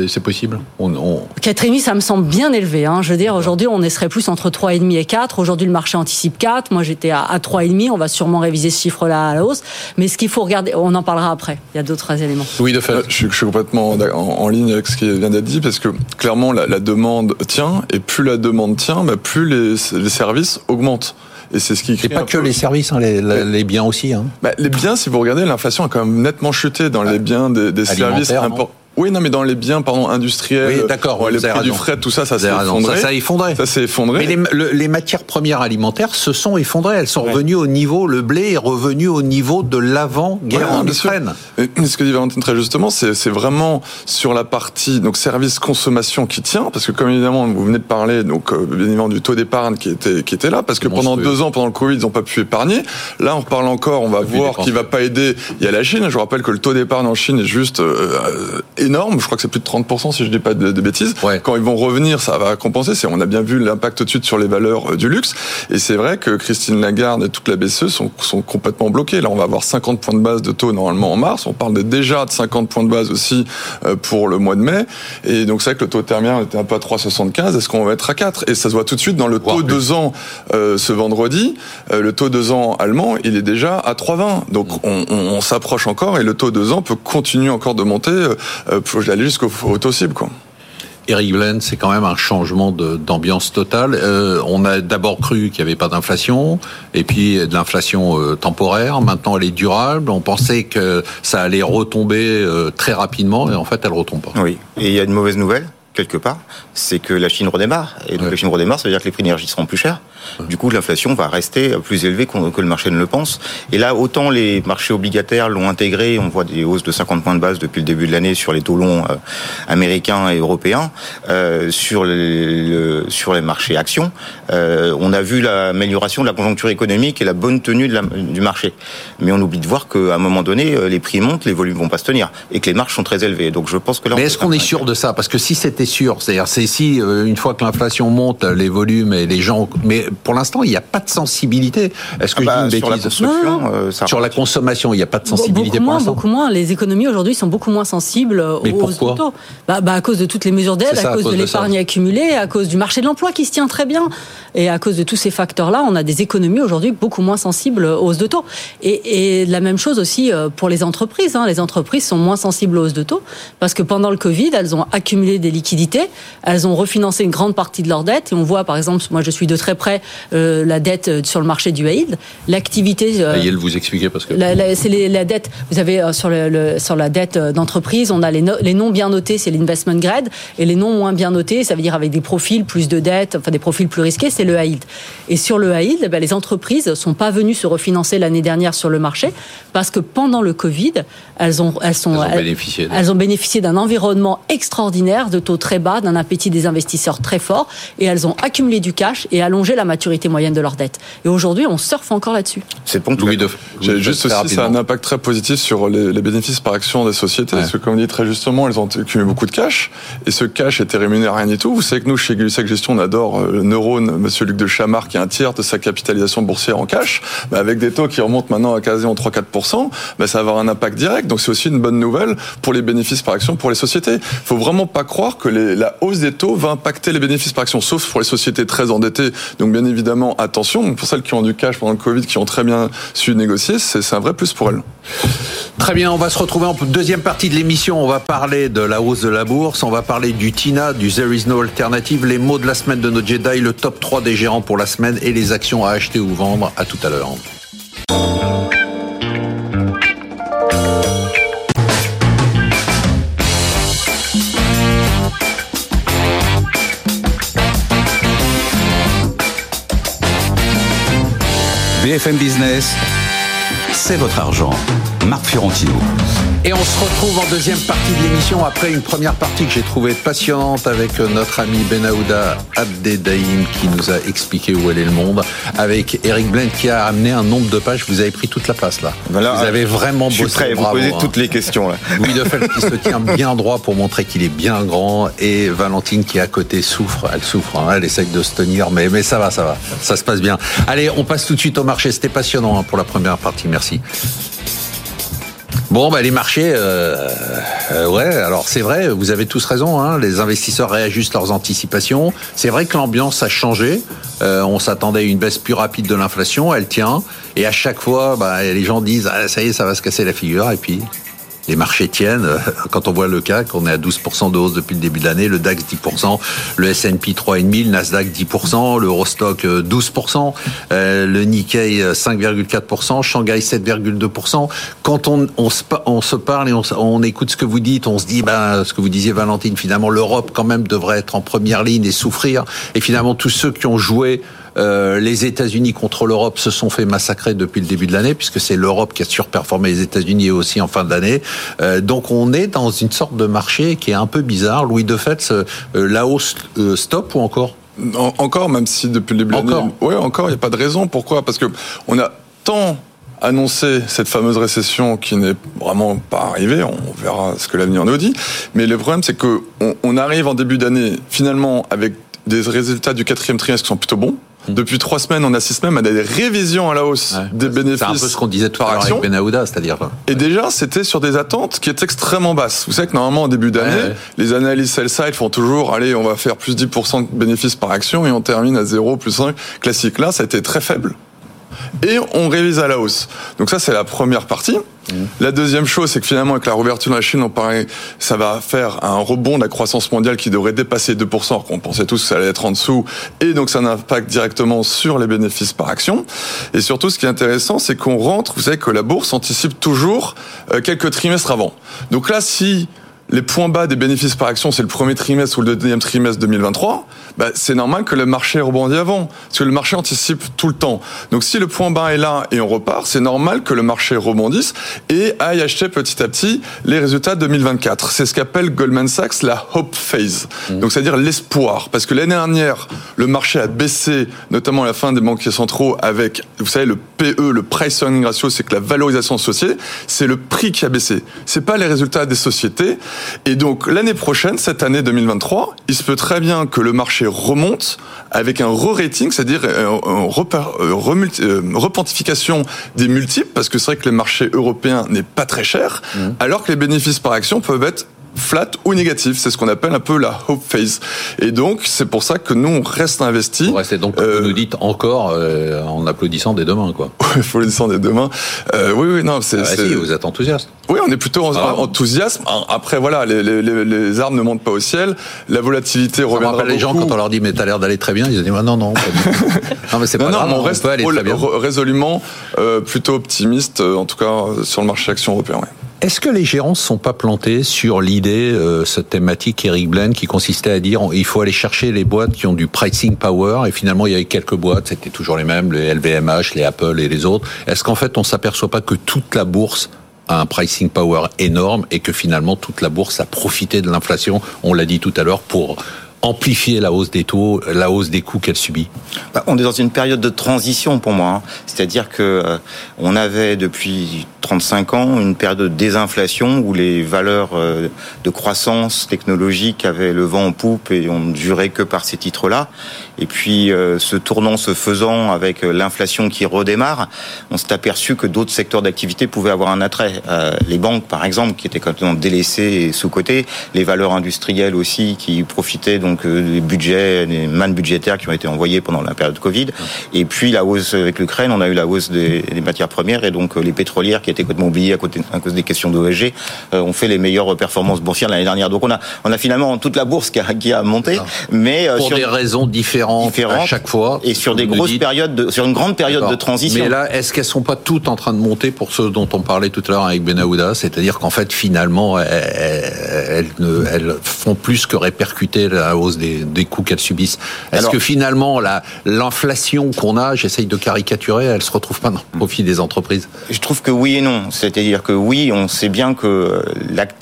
Speaker 2: c'est possible?
Speaker 3: On, on... 4,5 ça me semble bien élevé. Hein. Je veux dire, aujourd'hui, on serait plus entre 3,5 et 4. Aujourd'hui, le marché anticipe 4. Moi, j'étais à, à 3,5. On va sûrement réviser ce chiffre-là à la hausse. Mais ce qu'il faut regarder, on en parlera après. Il y a d'autres éléments.
Speaker 4: Oui, de fait. Euh, je, je, suis complètement en, en, ligne avec ce qui vient d'être dit parce que clairement, la, la, demande tient, et plus la demande tient, bah, plus les, les, services augmentent. Et c'est ce qui crée.
Speaker 2: Et pas que les services, hein, les, les, biens aussi. Hein.
Speaker 4: Bah, les biens, si vous regardez, l'inflation a quand même nettement chuté dans les biens des, des services importants. Oui, non, mais dans les biens, pardon, industriels,
Speaker 2: oui, d'accord,
Speaker 4: les prix du fret, tout ça, ça s'est effondré.
Speaker 2: Ça s'est effondré.
Speaker 4: Ça s'est effondré.
Speaker 2: Mais les, le, les, matières premières alimentaires se sont effondrées. Elles sont ouais. revenues au niveau, le blé est revenu au niveau de l'avant-guerre ouais, en Ukraine.
Speaker 4: Ce que dit Valentine très justement, c'est vraiment sur la partie donc service consommation qui tient, parce que comme évidemment vous venez de parler, donc euh, bien évidemment du taux d'épargne qui était qui était là, parce que pendant deux ans, pendant le Covid, ils n'ont pas pu épargner. Là, on reparle encore, on va voir qui va pas aider. Il y a la Chine. Je vous rappelle que le taux d'épargne en Chine est juste euh, énorme. Je crois que c'est plus de 30% si je dis pas de, de bêtises.
Speaker 2: Ouais.
Speaker 4: Quand ils vont revenir, ça va compenser. C'est, on a bien vu l'impact tout de suite sur les valeurs euh, du luxe. Et c'est vrai que Christine Lagarde et toute la BCE sont, sont complètement bloqués. Là, on va avoir 50 points de base de taux normalement en mars. On parle de déjà de 50 points de base aussi euh, pour le mois de mai. Et donc c'est vrai que le taux termien était un peu à 3,75. Est-ce qu'on va être à 4 Et ça se voit tout de suite dans le taux 2 ans euh, ce vendredi. Euh, le taux 2 ans allemand, il est déjà à 3,20. Donc on, on, on s'approche encore et le taux 2 ans peut continuer encore de monter. Euh, pour aller jusqu'au taux cible, quoi.
Speaker 2: Eric Blen, c'est quand même un changement d'ambiance totale. Euh, on a d'abord cru qu'il n'y avait pas d'inflation, et puis de l'inflation euh, temporaire. Maintenant, elle est durable. On pensait que ça allait retomber euh, très rapidement, et en fait, elle ne retombe pas.
Speaker 6: Oui. Et il y a une mauvaise nouvelle? Quelque part, c'est que la Chine redémarre. Et donc ouais. la Chine redémarre, ça veut dire que les prix d'énergie seront plus chers. Du coup, l'inflation va rester plus élevée que le marché ne le pense. Et là, autant les marchés obligataires l'ont intégré, on voit des hausses de 50 points de base depuis le début de l'année sur les taux longs euh, américains et européens. Euh, sur, les, le, sur les marchés actions, euh, on a vu l'amélioration de la conjoncture économique et la bonne tenue de la, du marché. Mais on oublie de voir qu'à un moment donné, les prix montent, les volumes vont pas se tenir et que les marges sont très élevées. Donc je pense que là.
Speaker 2: Mais est-ce qu'on est sûr de ça? Parce que si c'était sûr, c'est-à-dire c'est si une fois que l'inflation monte, les volumes et les gens, mais pour l'instant, il n'y a pas de sensibilité. Est-ce que
Speaker 6: ah bah,
Speaker 2: je dis une
Speaker 6: bêtise Sur la construction,
Speaker 3: non,
Speaker 6: euh, ça
Speaker 2: Sur la consommation, il n'y a pas de sensibilité
Speaker 3: beaucoup
Speaker 2: pour
Speaker 3: moins, beaucoup moins. Les économies aujourd'hui sont beaucoup moins sensibles
Speaker 2: Mais
Speaker 3: aux
Speaker 2: pourquoi
Speaker 3: taux. Bah, bah, à cause de toutes les mesures d'aide, à, cause de l'épargne accumulée, à cause du marché de l'emploi qui se tient très bien, et à cause de tous ces facteurs-là, on a des économies aujourd'hui beaucoup moins sensibles aux hausses de taux. Et, et la même chose aussi euh, pour les entreprises. Hein. Les entreprises sont moins sensibles aux hausses de taux parce que pendant le Covid, elles ont accumulé des liquidités, elles ont refinancé une grande partie de leur dette. Et on voit, par exemple, moi je suis de très près euh, la dette sur le marché du yield, l'activité.
Speaker 2: Euh, vous expliquez parce que
Speaker 3: c'est la dette. Vous avez euh, sur le, le, sur la dette d'entreprise, on a les, no, les non bien notés, c'est l'investment grade, et les non moins bien notés, ça veut dire avec des profils plus de dettes, enfin des profils plus risqués, c'est le yield. Et sur le high yield, ben, les entreprises sont pas venues se refinancer l'année dernière sur le marché parce que pendant le Covid, elles ont elles sont
Speaker 2: elles ont bénéficié
Speaker 3: d'un environnement extraordinaire, de taux très bas, d'un appétit des investisseurs très fort, et elles ont accumulé du cash et allongé la maturité moyenne de leur dette. Et aujourd'hui, on surfe encore là-dessus.
Speaker 6: C'est bon.
Speaker 2: Louis de...
Speaker 4: Juste aussi, ça a un impact très positif sur les, les bénéfices par action des sociétés. Ouais. Parce que, comme dit très justement, elles ont accumulé beaucoup de cash. Et ce cash était rémunéré à rien du tout. Vous savez que nous, chez Glusec Gestion, on adore le neurone, monsieur Luc de Chamard, qui a un tiers de sa capitalisation boursière en cash. Bah, avec des taux qui remontent maintenant à quasiment 3-4%, bah, ça va avoir un impact direct. Donc, c'est aussi une bonne nouvelle pour les bénéfices par action pour les sociétés. faut vraiment pas croire que la hausse des taux va impacter les bénéfices par action, sauf pour les sociétés très endettées. Donc, bien évidemment, attention. Pour celles qui ont du cash pendant le Covid, qui ont très bien su négocier, c'est un vrai plus pour elles.
Speaker 2: Très bien, on va se retrouver en deuxième partie de l'émission. On va parler de la hausse de la bourse, on va parler du TINA, du There is no alternative, les mots de la semaine de nos Jedi, le top 3 des gérants pour la semaine et les actions à acheter ou vendre. À tout à l'heure.
Speaker 1: BFM Business, c'est votre argent. Marc Fiorentino.
Speaker 2: Et on se retrouve en deuxième partie de l'émission après une première partie que j'ai trouvée passionnante avec notre ami Benahouda Abdedaïm qui nous a expliqué où est le monde, avec Eric Blend qui a amené un nombre de pages. Vous avez pris toute la place là.
Speaker 6: Voilà,
Speaker 2: vous avez vraiment
Speaker 6: Je suis
Speaker 2: bossé.
Speaker 6: prêt à vous
Speaker 2: bravo,
Speaker 6: poser
Speaker 2: hein.
Speaker 6: toutes les questions là.
Speaker 2: Louis Defeld qui se tient bien droit pour montrer qu'il est bien grand et Valentine qui à côté souffre. Elle souffre, hein. elle essaye de se tenir, mais, mais ça va, ça va. Ça se passe bien. Allez, on passe tout de suite au marché. C'était passionnant hein, pour la première partie. Merci. Bon, bah, les marchés, euh, euh, ouais, alors c'est vrai, vous avez tous raison, hein, les investisseurs réajustent leurs anticipations. C'est vrai que l'ambiance a changé. Euh, on s'attendait à une baisse plus rapide de l'inflation, elle tient. Et à chaque fois, bah, les gens disent, ah, ça y est, ça va se casser la figure. Et puis, les marchés tiennent. Quand on voit le CAC, on est à 12% de hausse depuis le début de l'année, le DAX 10%, le S&P 3,5%, le Nasdaq 10%, l'Eurostock 12%, euh, le Nikkei 5,4%, Shanghai 7,2%. Quand on, on, se, on se parle et on, on écoute ce que vous dites, on se dit, ben, ce que vous disiez Valentine, finalement l'Europe quand même devrait être en première ligne et souffrir. Et finalement tous ceux qui ont joué euh, les États-Unis contre l'Europe se sont fait massacrer depuis le début de l'année, puisque c'est l'Europe qui a surperformé les États-Unis aussi en fin d'année. Euh, donc on est dans une sorte de marché qui est un peu bizarre. Louis de fait, euh, la hausse euh, stop ou encore?
Speaker 4: En- encore, même si depuis le début de
Speaker 2: Encore
Speaker 4: l'année. Ouais, encore, il n'y a pas de raison. Pourquoi? Parce que on a tant annoncé cette fameuse récession qui n'est vraiment pas arrivée. On verra ce que l'avenir nous dit. Mais le problème, c'est que on, on arrive en début d'année, finalement, avec des résultats du quatrième trimestre qui sont plutôt bons. Depuis trois semaines, on assiste même à des révisions à la hausse des bénéfices.
Speaker 2: C'est un peu ce qu'on disait tout à l'heure
Speaker 4: action.
Speaker 2: avec Benahouda, c'est-à-dire.
Speaker 4: Et déjà, c'était sur des attentes qui étaient extrêmement basses. Vous savez que normalement, en début d'année,
Speaker 2: ouais.
Speaker 4: les analyses sell-side font toujours, allez, on va faire plus 10% de bénéfices par action et on termine à 0, plus 5. Classique, là, ça a été très faible. Et on révise à la hausse. Donc ça, c'est la première partie. La deuxième chose, c'est que finalement, avec la réouverture de la Chine, on paraît, ça va faire un rebond de la croissance mondiale qui devrait dépasser 2%, alors qu'on pensait tous que ça allait être en dessous. Et donc, ça a un impact directement sur les bénéfices par action. Et surtout, ce qui est intéressant, c'est qu'on rentre, vous savez que la bourse anticipe toujours euh, quelques trimestres avant. Donc là, si les points bas des bénéfices par action, c'est le premier trimestre ou le deuxième trimestre 2023, bah, c'est normal que le marché rebondit avant. Parce que le marché anticipe tout le temps. Donc si le point bas est là et on repart, c'est normal que le marché rebondisse et aille acheter petit à petit les résultats 2024. C'est ce qu'appelle Goldman Sachs la hope phase. Donc c'est-à-dire l'espoir. Parce que l'année dernière, le marché a baissé, notamment à la fin des banquiers centraux, avec, vous savez, le PE, le price earning ratio, c'est que la valorisation associée, c'est le prix qui a baissé. C'est pas les résultats des sociétés. Et donc, l'année prochaine, cette année 2023, il se peut très bien que le marché remonte avec un re-rating, c'est-à-dire euh, un repar- euh, euh, repentification des multiples, parce que c'est vrai que les marchés européens n'est pas très cher, alors que les bénéfices par action peuvent être flat ou négatifs. C'est ce qu'on appelle un peu la hope phase. Et donc, c'est pour ça que nous, on reste investis.
Speaker 2: Ouais, c'est donc,
Speaker 4: Euh,
Speaker 2: vous nous dites encore euh, en applaudissant des deux mains, quoi.
Speaker 4: Il faut les descendre des deux mains. Euh, oui, oui, non, c'est...
Speaker 2: Ah,
Speaker 4: c'est-
Speaker 2: si, vous êtes enthousiaste.
Speaker 4: Oui, on est plutôt
Speaker 2: Ah.
Speaker 4: enthousiasme. Après, voilà, les, les, les, les armes ne montent pas au ciel. La volatilité
Speaker 2: Ça me
Speaker 4: reviendra
Speaker 2: les gens quand on leur dit mais t'as l'air d'aller très bien, ils disent ah, non non. Pas non mais c'est pas
Speaker 4: Non,
Speaker 2: grave,
Speaker 4: on
Speaker 2: on
Speaker 4: reste
Speaker 2: peut aller
Speaker 4: ré-
Speaker 2: très bien.
Speaker 4: résolument euh, plutôt optimiste, euh, en tout cas sur le marché action européen. ouais.
Speaker 2: Est-ce que les gérants ne sont pas plantés sur l'idée, euh, cette thématique Eric Blaine, qui consistait à dire il faut aller chercher les boîtes qui ont du pricing power, et finalement il y avait quelques boîtes, c'était toujours les mêmes, les LVMH, les Apple et les autres. Est-ce qu'en fait on s'aperçoit pas que toute la bourse a un pricing power énorme et que finalement toute la bourse a profité de l'inflation, on l'a dit tout à l'heure, pour amplifier la hausse des taux, la hausse des coûts qu'elle subit
Speaker 6: Bah, on est dans une période de transition pour moi. hein. C'est-à-dire que euh, on avait depuis 35 ans une période de désinflation où les valeurs euh, de croissance technologique avaient le vent en poupe et on ne jurait que par ces titres-là. Et puis, euh, ce tournant se faisant avec l'inflation qui redémarre, on s'est aperçu que d'autres secteurs d'activité pouvaient avoir un attrait. Les banques, par exemple, qui étaient complètement délaissées et sous-cotées, les valeurs industrielles aussi qui profitaient donc euh, des budgets, des mannes budgétaires qui ont été envoyées pendant la période Covid. Et puis la hausse avec l'Ukraine, on a eu la hausse des, des matières premières et donc euh, les pétrolières qui étaient complètement oubliées à, côté, à cause des questions d'OSG euh, ont fait les meilleures performances boursières l'année dernière. Donc on a, on a finalement toute la bourse qui a, qui a monté, mais euh,
Speaker 2: Pour
Speaker 6: sur
Speaker 2: des raisons différentes,
Speaker 6: différentes
Speaker 2: à chaque fois.
Speaker 6: et sur des grosses
Speaker 2: dites-
Speaker 6: périodes, de, sur une grande période de transition.
Speaker 2: Mais là, est-ce qu'elles sont pas toutes en train de monter pour ce dont on parlait tout à l'heure avec Benahouda C'est-à-dire qu'en fait, finalement, elles, elles font plus que répercuter la hausse hausse des, des coûts qu'elles subissent. Est-ce que finalement, la- l'inflation qu'on a, j'essaye de caricaturer, elle se retrouve pas dans le profit des entreprises?
Speaker 6: Je trouve que oui et non. C'est-à-dire que oui, on sait bien que l'act-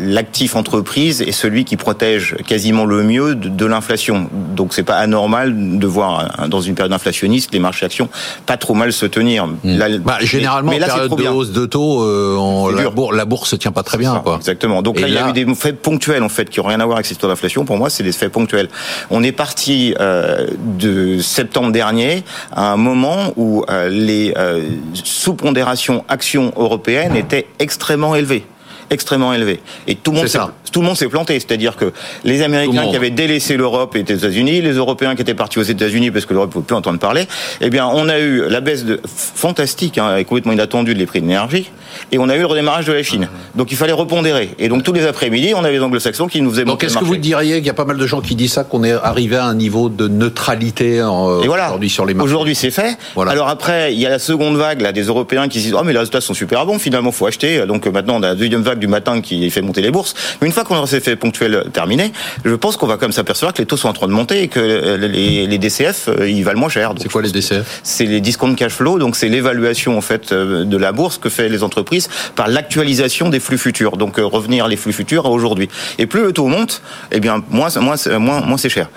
Speaker 6: l'actif entreprise est celui qui protège quasiment le mieux de, de l'inflation. Donc c'est pas anormal de voir dans une période inflationniste les marchés actions pas trop mal se tenir. Là-
Speaker 2: Bah,
Speaker 6: mais-
Speaker 2: généralement,
Speaker 6: mais, là, c'est
Speaker 2: période
Speaker 6: trop
Speaker 2: de hausse de taux, euh, on- la, bourse, la bourse se tient pas très bien.
Speaker 6: Ça,
Speaker 2: Quoi.
Speaker 6: Exactement. Donc là, il y a eu des faits ponctuels en fait qui n'ont rien à voir avec cette histoire d'inflation. Pour moi, c'est des faits ponctuels. On est parti euh, de septembre dernier à un moment où euh, les euh, sous-pondérations actions européennes étaient extrêmement élevées extrêmement élevées. Et tout le monde s'est- tout le monde s'est planté, c'est-à-dire que les Américains qui avaient délaissé l'Europe et les États-Unis, les Européens qui étaient partis aux États-Unis parce que l'Europe ne pouvait plus entendre parler, eh bien, on a eu la baisse de fantastique hein, et complètement inattendue des prix de l'énergie, et on a eu le redémarrage de la Chine. Donc il fallait repondérer. Et donc tous les après-midi, on avait les Anglo-Saxons qui nous faisaient
Speaker 2: Donc, est-ce que vous diriez qu'il y a pas mal de gens qui disent ça, qu'on est arrivé à un niveau de neutralité en,
Speaker 6: Et voilà.
Speaker 2: aujourd'hui sur les marchés
Speaker 6: Aujourd'hui, c'est fait.
Speaker 2: Voilà.
Speaker 6: Alors après, il y a la seconde vague là des Européens qui se disent oh mais les résultats sont super bons. Finalement, faut acheter. Donc euh, maintenant, on a la deuxième vague du matin qui fait monter les bourses. Mais une fois qu'on aura ces effets ponctuels terminés, je pense qu'on va quand même s'apercevoir que les taux sont en train de monter et que euh, les, les DCF euh, ils valent moins cher.
Speaker 2: C'est quoi les DCF
Speaker 6: c'est les discount cash flow, donc c'est l'évaluation en fait euh, de la bourse que fait les entreprises par l'actualisation des flux futurs. Donc revenir les flux futurs à aujourd'hui. Et plus le taux monte, eh bien moins moins moins, moins c'est cher.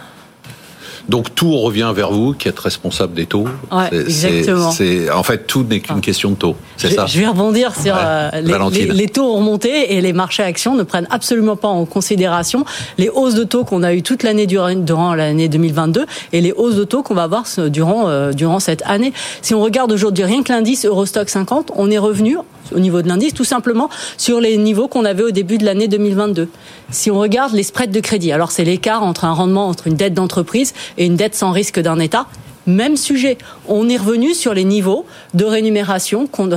Speaker 2: Donc tout revient vers vous, qui êtes responsable des taux.
Speaker 3: Ouais, exactement.
Speaker 2: c'est- en fait, tout n'est qu'une
Speaker 3: Ah.
Speaker 2: question de taux. C'est
Speaker 3: je,
Speaker 2: ça.
Speaker 3: je vais rebondir sur
Speaker 2: Ouais.
Speaker 3: euh, les, les- les taux ont remonté et les marchés actions ne prennent absolument pas en considération les hausses de taux qu'on a eu toute l'année durant, durant l'année 2022 et les hausses de taux qu'on va avoir ce- durant euh, durant cette année. Si on regarde aujourd'hui rien que l'indice Eurostock 50, on est revenu au niveau de l'indice tout simplement sur les niveaux qu'on avait au début de l'année 2022. Si on regarde les spreads de crédit, alors c'est l'écart entre un rendement entre une dette d'entreprise et une dette sans risque d'un État. Même sujet. On est revenu sur les niveaux de rémunération qu'on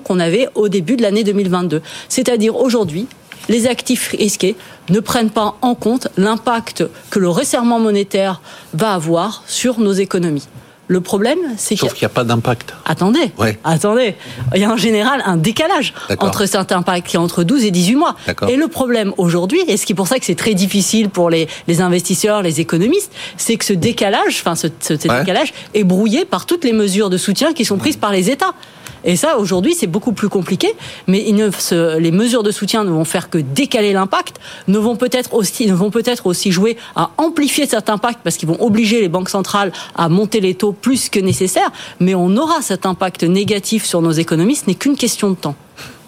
Speaker 3: qu'on avait au début de l'année 2022. C'est-à-dire aujourd'hui, les actifs risqués ne prennent pas en compte l'impact que le resserrement monétaire va avoir sur nos économies. Le problème, c'est
Speaker 2: qu'il n'y a pas d'impact.
Speaker 3: Attendez,
Speaker 2: Ouais.
Speaker 3: attendez. Il y a en général un décalage entre certains impacts qui est entre 12 et 18 mois. Et le problème aujourd'hui, et ce qui est pour ça que c'est très difficile pour les, les investisseurs, les économistes, c'est que ce décalage, enfin ce, ce- ce
Speaker 2: Ouais.
Speaker 3: décalage est brouillé par toutes les mesures de soutien qui sont prises par les États. Et ça, aujourd'hui, c'est beaucoup plus compliqué. Mais les mesures de soutien ne vont faire que décaler l'impact, vont peut-être aussi, ne vont peut-être aussi jouer à amplifier cet impact parce qu'ils vont obliger les banques centrales à monter les taux plus que nécessaire. Mais on aura cet impact négatif sur nos économies. Ce n'est qu'une question de temps.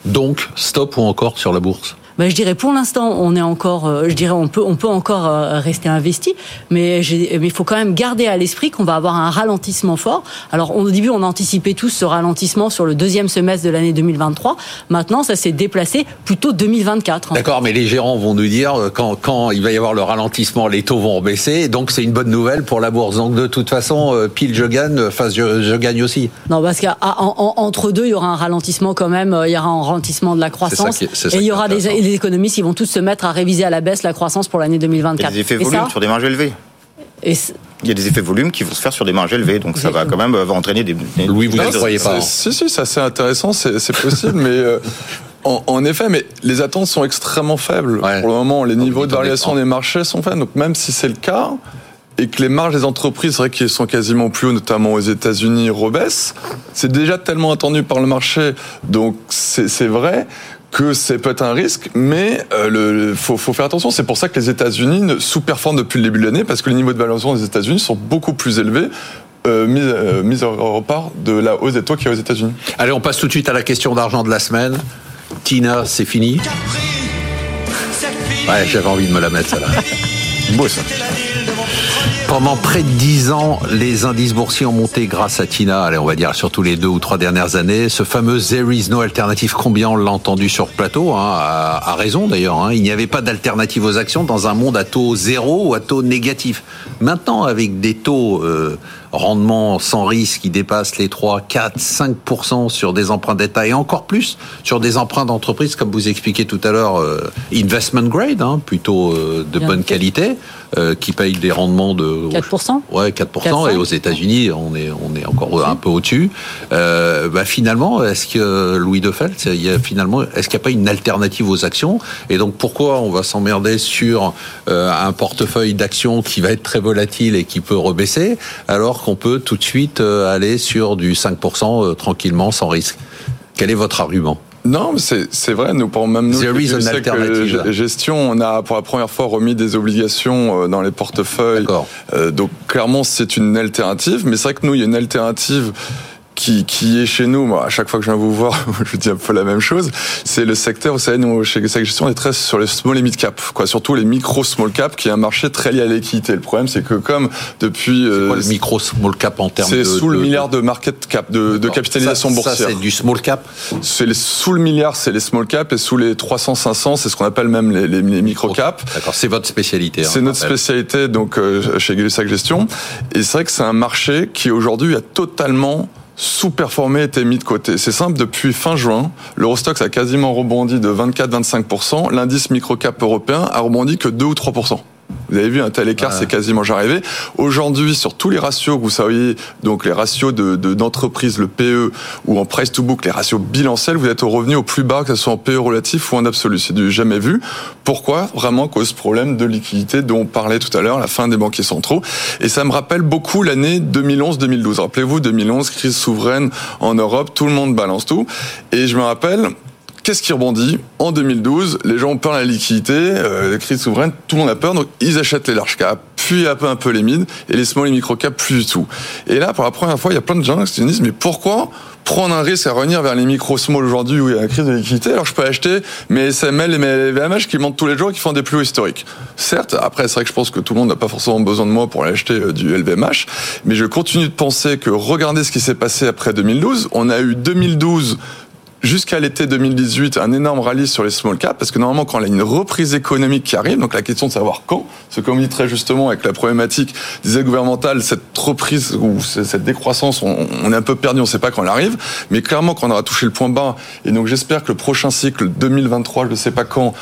Speaker 2: Donc, stop ou encore sur la bourse?
Speaker 3: Ben, je dirais pour l'instant, on est encore, euh, je dirais, on peut, on peut encore euh, rester investi, mais il faut quand même garder à l'esprit qu'on va avoir un ralentissement fort. Alors, au début, on anticipait tous ce ralentissement sur le deuxième semestre de l'année 2023. Maintenant, ça s'est déplacé plutôt 2024. hein.
Speaker 2: D'accord, mais les gérants vont nous dire euh, quand, quand il va y avoir le ralentissement, les taux vont baisser, donc c'est une bonne nouvelle pour la bourse. Donc de toute façon, pile je gagne, face je, je gagne aussi.
Speaker 3: Non, parce qu'entre deux, il y aura un ralentissement quand même. Il y aura un ralentissement de la croissance,
Speaker 2: qui est- c'est ça
Speaker 3: et il
Speaker 2: qui
Speaker 3: y
Speaker 2: est
Speaker 3: aura des. Les économistes, ils vont tous se mettre à réviser à la baisse la croissance pour l'année
Speaker 6: Il y a
Speaker 3: 2024.
Speaker 6: des effets
Speaker 3: Et
Speaker 6: volume
Speaker 3: ça-
Speaker 6: sur des marges élevées.
Speaker 3: et
Speaker 6: Il y a des effets volume qui vont se faire sur des marges élevées, donc ça va quand même euh, va entraîner des. des-
Speaker 2: Louis, vous ne croyez pas. hein.
Speaker 4: Si, si, c'est assez intéressant, c'est c'est possible, mais euh, en, en effet, mais les attentes sont extrêmement faibles.
Speaker 2: Ouais.
Speaker 4: Pour le moment, les
Speaker 2: Donc,
Speaker 4: niveaux de variation des marchés sont faibles. Donc même si c'est le cas, et que les marges des entreprises, c'est vrai qu'elles sont quasiment plus haut, notamment aux États-Unis, rebaissent, c'est déjà tellement attendu par le marché, donc c'est c'est vrai que c'est peut-être un risque, mais euh, le, le- faut, faut faire attention. C'est pour ça que les États-Unis ne- sous-performent depuis le début de l'année, parce que les niveaux de valorisation des États-Unis sont beaucoup plus élevés, euh, mis, euh, mis au repart de la hausse des taux qu'il y a aux États-Unis.
Speaker 2: Allez, on passe tout de suite à la question d'argent de la semaine. Tina, c'est fini Ouais, j'avais envie de me la mettre, celle-là.
Speaker 4: Beau ça.
Speaker 2: Pendant près de dix ans, les indices boursiers ont monté grâce à Tina, allez, on va dire surtout les deux ou trois dernières années. Ce fameux There is no alternative, combien on l'a entendu sur plateau, hein, à raison d'ailleurs. hein. Il n'y avait pas d'alternative aux actions dans un monde à taux zéro ou à taux négatif. Maintenant, avec des taux, euh, rendements sans risque qui dépassent les 3, 4, 5% sur des emprunts d'État et encore plus sur des emprunts d'entreprise, comme vous expliquez tout à l'heure, euh, investment grade, hein, plutôt euh, de bonne qualité, euh, qui payent des rendements de
Speaker 3: 4%.
Speaker 2: Ouais, 4%. et aux États-Unis, on est on est encore un peu au-dessus. Euh, bah, finalement, est-ce que Louis de Felt, il y a finalement, est-ce qu'il n'y a pas une alternative aux actions? Et donc pourquoi on va s'emmerder sur euh, un portefeuille d'actions qui va être très volatile et qui peut rebaisser, alors qu'on peut tout de suite euh, aller sur du 5% euh, tranquillement sans risque Quel est votre argument?
Speaker 4: Non, c'est vrai. Nous, pour même nous,
Speaker 2: There is an alternative?
Speaker 4: gestion, on a pour la première fois remis des obligations euh, dans les portefeuilles.
Speaker 2: D'accord.
Speaker 4: Euh, donc clairement, c'est une alternative. Mais c'est vrai que nous, il y a une alternative qui, qui est chez nous, moi, à chaque fois que je viens vous voir, je dis un peu la même chose, c'est le secteur, vous savez, nous, chez Gestion, Gestion, on est très sur les small et mid cap, quoi, surtout les micro small cap, qui est un marché très lié à l'équité. Le problème, c'est que comme depuis...
Speaker 2: Euh, quoi, le micro small cap en termes
Speaker 4: de...
Speaker 2: C'est
Speaker 4: sous le milliard de market cap, de, de capitalisation
Speaker 2: ça,
Speaker 4: boursière.
Speaker 2: Ça, c'est du small cap
Speaker 4: C'est les, sous le milliard, c'est les small cap, et sous les 300, 500, c'est ce qu'on appelle même les, les, les micro cap.
Speaker 2: D'accord, c'est votre spécialité.
Speaker 4: C'est notre spécialité, donc, euh, chez Gay Gestion. Et c'est vrai que c'est un marché qui, aujourd'hui, a totalement sous-performé était mis de côté. C'est simple, depuis fin juin, l'Eurostox a quasiment rebondi de 24-25%, l'indice microcap européen a rebondi que 2 ou 3%. Vous avez vu un tel écart, c'est quasiment jamais arrivé. Aujourd'hui, sur tous les ratios que vous saviez, donc les ratios de d'entreprise, le PE ou en price to book, les ratios bilanciels, vous êtes au revenu au plus bas, que ce soit en PE relatif ou en absolu. C'est du jamais vu. Pourquoi Vraiment cause problème de liquidité dont on parlait tout à l'heure, la fin des banquiers centraux? Et ça me rappelle beaucoup l'année 2011-2012. Rappelez-vous, 2011, crise souveraine en Europe, tout le monde balance tout. Et je me rappelle, Qu'est-ce qui rebondit En 2012, les gens ont peur de la liquidité, euh, la crise souveraine, tout le monde a peur, donc ils achètent les large caps, puis un peu un peu les mid, et les small et micro caps plus du tout. Et là, pour la première fois, il y a plein de gens qui se disent mais pourquoi prendre un risque à revenir vers les micro small aujourd'hui où il y a la crise de liquidité alors je peux acheter mes SML et mes VMH qui montent tous les jours et qui font des plus hauts historiques. Certes, après c'est vrai que je pense que tout le monde n'a pas forcément besoin de moi pour aller acheter euh, du LVMH, mais je continue de penser que regardez ce qui s'est passé après 2012, on a eu 2012 jusqu'à l'été 2018 un énorme rallye sur les small caps parce que normalement quand y a une reprise économique qui arrive, donc la question de savoir quand, ce comme dit très justement avec la problématique des aides gouvernementales, cette reprise ou cette décroissance, on, est un peu perdu, on ne sait pas quand elle arrive, mais clairement quand on aura touché le point bas, et donc j'espère que le prochain cycle 2023, je ne sais pas quand,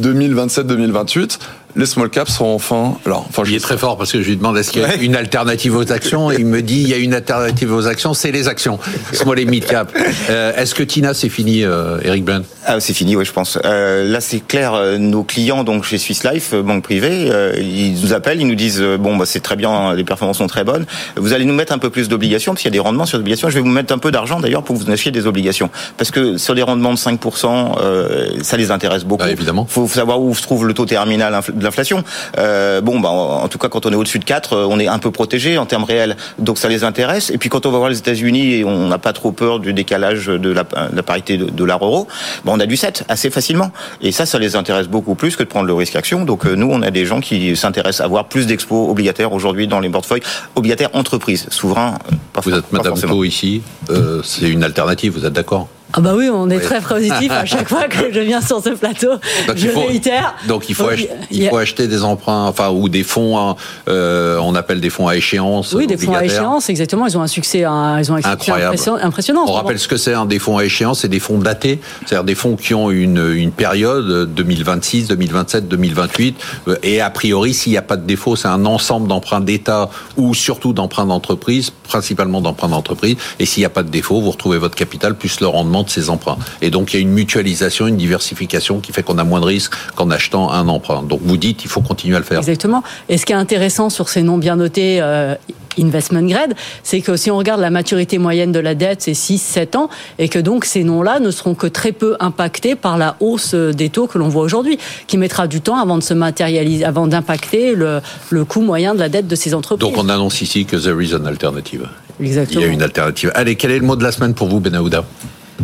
Speaker 4: 2027-2028, les small caps sont enfin là. Enfin,
Speaker 2: il est très fort parce que je lui demande est-ce qu'il y a une alternative aux actions et il me dit il y a une alternative aux actions, c'est les actions. Small et mid cap. Euh, est-ce que Tina c'est fini, euh, Eric Brand
Speaker 6: ah, C'est fini, oui, je pense. Euh, là, c'est clair. Nos clients, donc chez Swiss Life, banque privée, ils nous appellent, ils nous disent bon, bah, c'est très bien, les performances sont très bonnes. Vous allez nous mettre un peu plus d'obligations parce qu'il y a des rendements sur les obligations. Je vais vous mettre un peu d'argent d'ailleurs pour que vous achetiez des obligations parce que sur des rendements de 5%, ça les intéresse beaucoup.
Speaker 2: Ah, évidemment.
Speaker 6: Faut savoir où se trouve le taux terminal de l'inflation. Euh, bon, bah, en tout cas, quand on est au-dessus de 4, euh, on est un peu protégé en termes réels. Donc ça les intéresse. Et puis quand on va voir les États-Unis et on n'a pas trop peur du décalage de la, de la parité de, de l'art-euro, bah, on a du 7 assez facilement. Et ça, ça les intéresse beaucoup plus que de prendre le risque action. Donc euh, nous, on a des gens qui s'intéressent à avoir plus d'expos obligataires aujourd'hui dans les portefeuilles obligataires entreprises, souverains.
Speaker 2: Pas vous êtes Madame Pau ici, euh, c'est une alternative, vous êtes d'accord?
Speaker 3: Ah bah oui, on est très positif à chaque fois que je viens sur ce plateau. Donc je réitère.
Speaker 2: Donc il faut, acheter, il faut acheter des emprunts, enfin ou des fonds, hein, euh, on appelle des fonds à échéance.
Speaker 3: Oui, des fonds à échéance, exactement. Ils ont un succès, un, ils ont un
Speaker 2: Incroyable.
Speaker 3: impressionnant.
Speaker 2: On rappelle ce que c'est hein, des fonds à échéance, c'est des fonds datés, c'est-à-dire des fonds qui ont une, une période 2026, 2027, 2028, et a priori s'il n'y a pas de défaut, c'est un ensemble d'emprunts d'État ou surtout d'emprunts d'entreprise, principalement d'emprunts d'entreprise. Et s'il n'y a pas de défaut, vous retrouvez votre capital plus le rendement de ces emprunts. Et donc il y a une mutualisation, une diversification qui fait qu'on a moins de risques qu'en achetant un emprunt. Donc vous dites il faut continuer à le faire.
Speaker 3: Exactement. Et ce qui est intéressant sur ces noms bien notés euh, investment grade, c'est que si on regarde la maturité moyenne de la dette, c'est 6-7 ans, et que donc ces noms-là ne seront que très peu impactés par la hausse des taux que l'on voit aujourd'hui, qui mettra du temps avant de se matérialiser, avant d'impacter le, le coût moyen de la dette de ces entreprises.
Speaker 2: Donc on annonce ici que there is an alternative.
Speaker 3: Exactement.
Speaker 2: Il y a une alternative. Allez, quel est le mot de la semaine pour vous, Benahouda?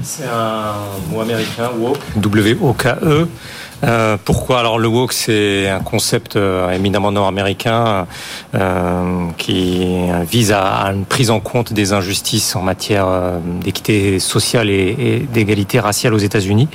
Speaker 5: C'est un mot américain, WOKE, W-O-K-E. Euh, pourquoi Alors le woke, c'est un concept euh, éminemment nord-américain euh, qui vise à, une prise en compte des injustices en matière d'équité sociale et, d'égalité raciale aux États-Unis.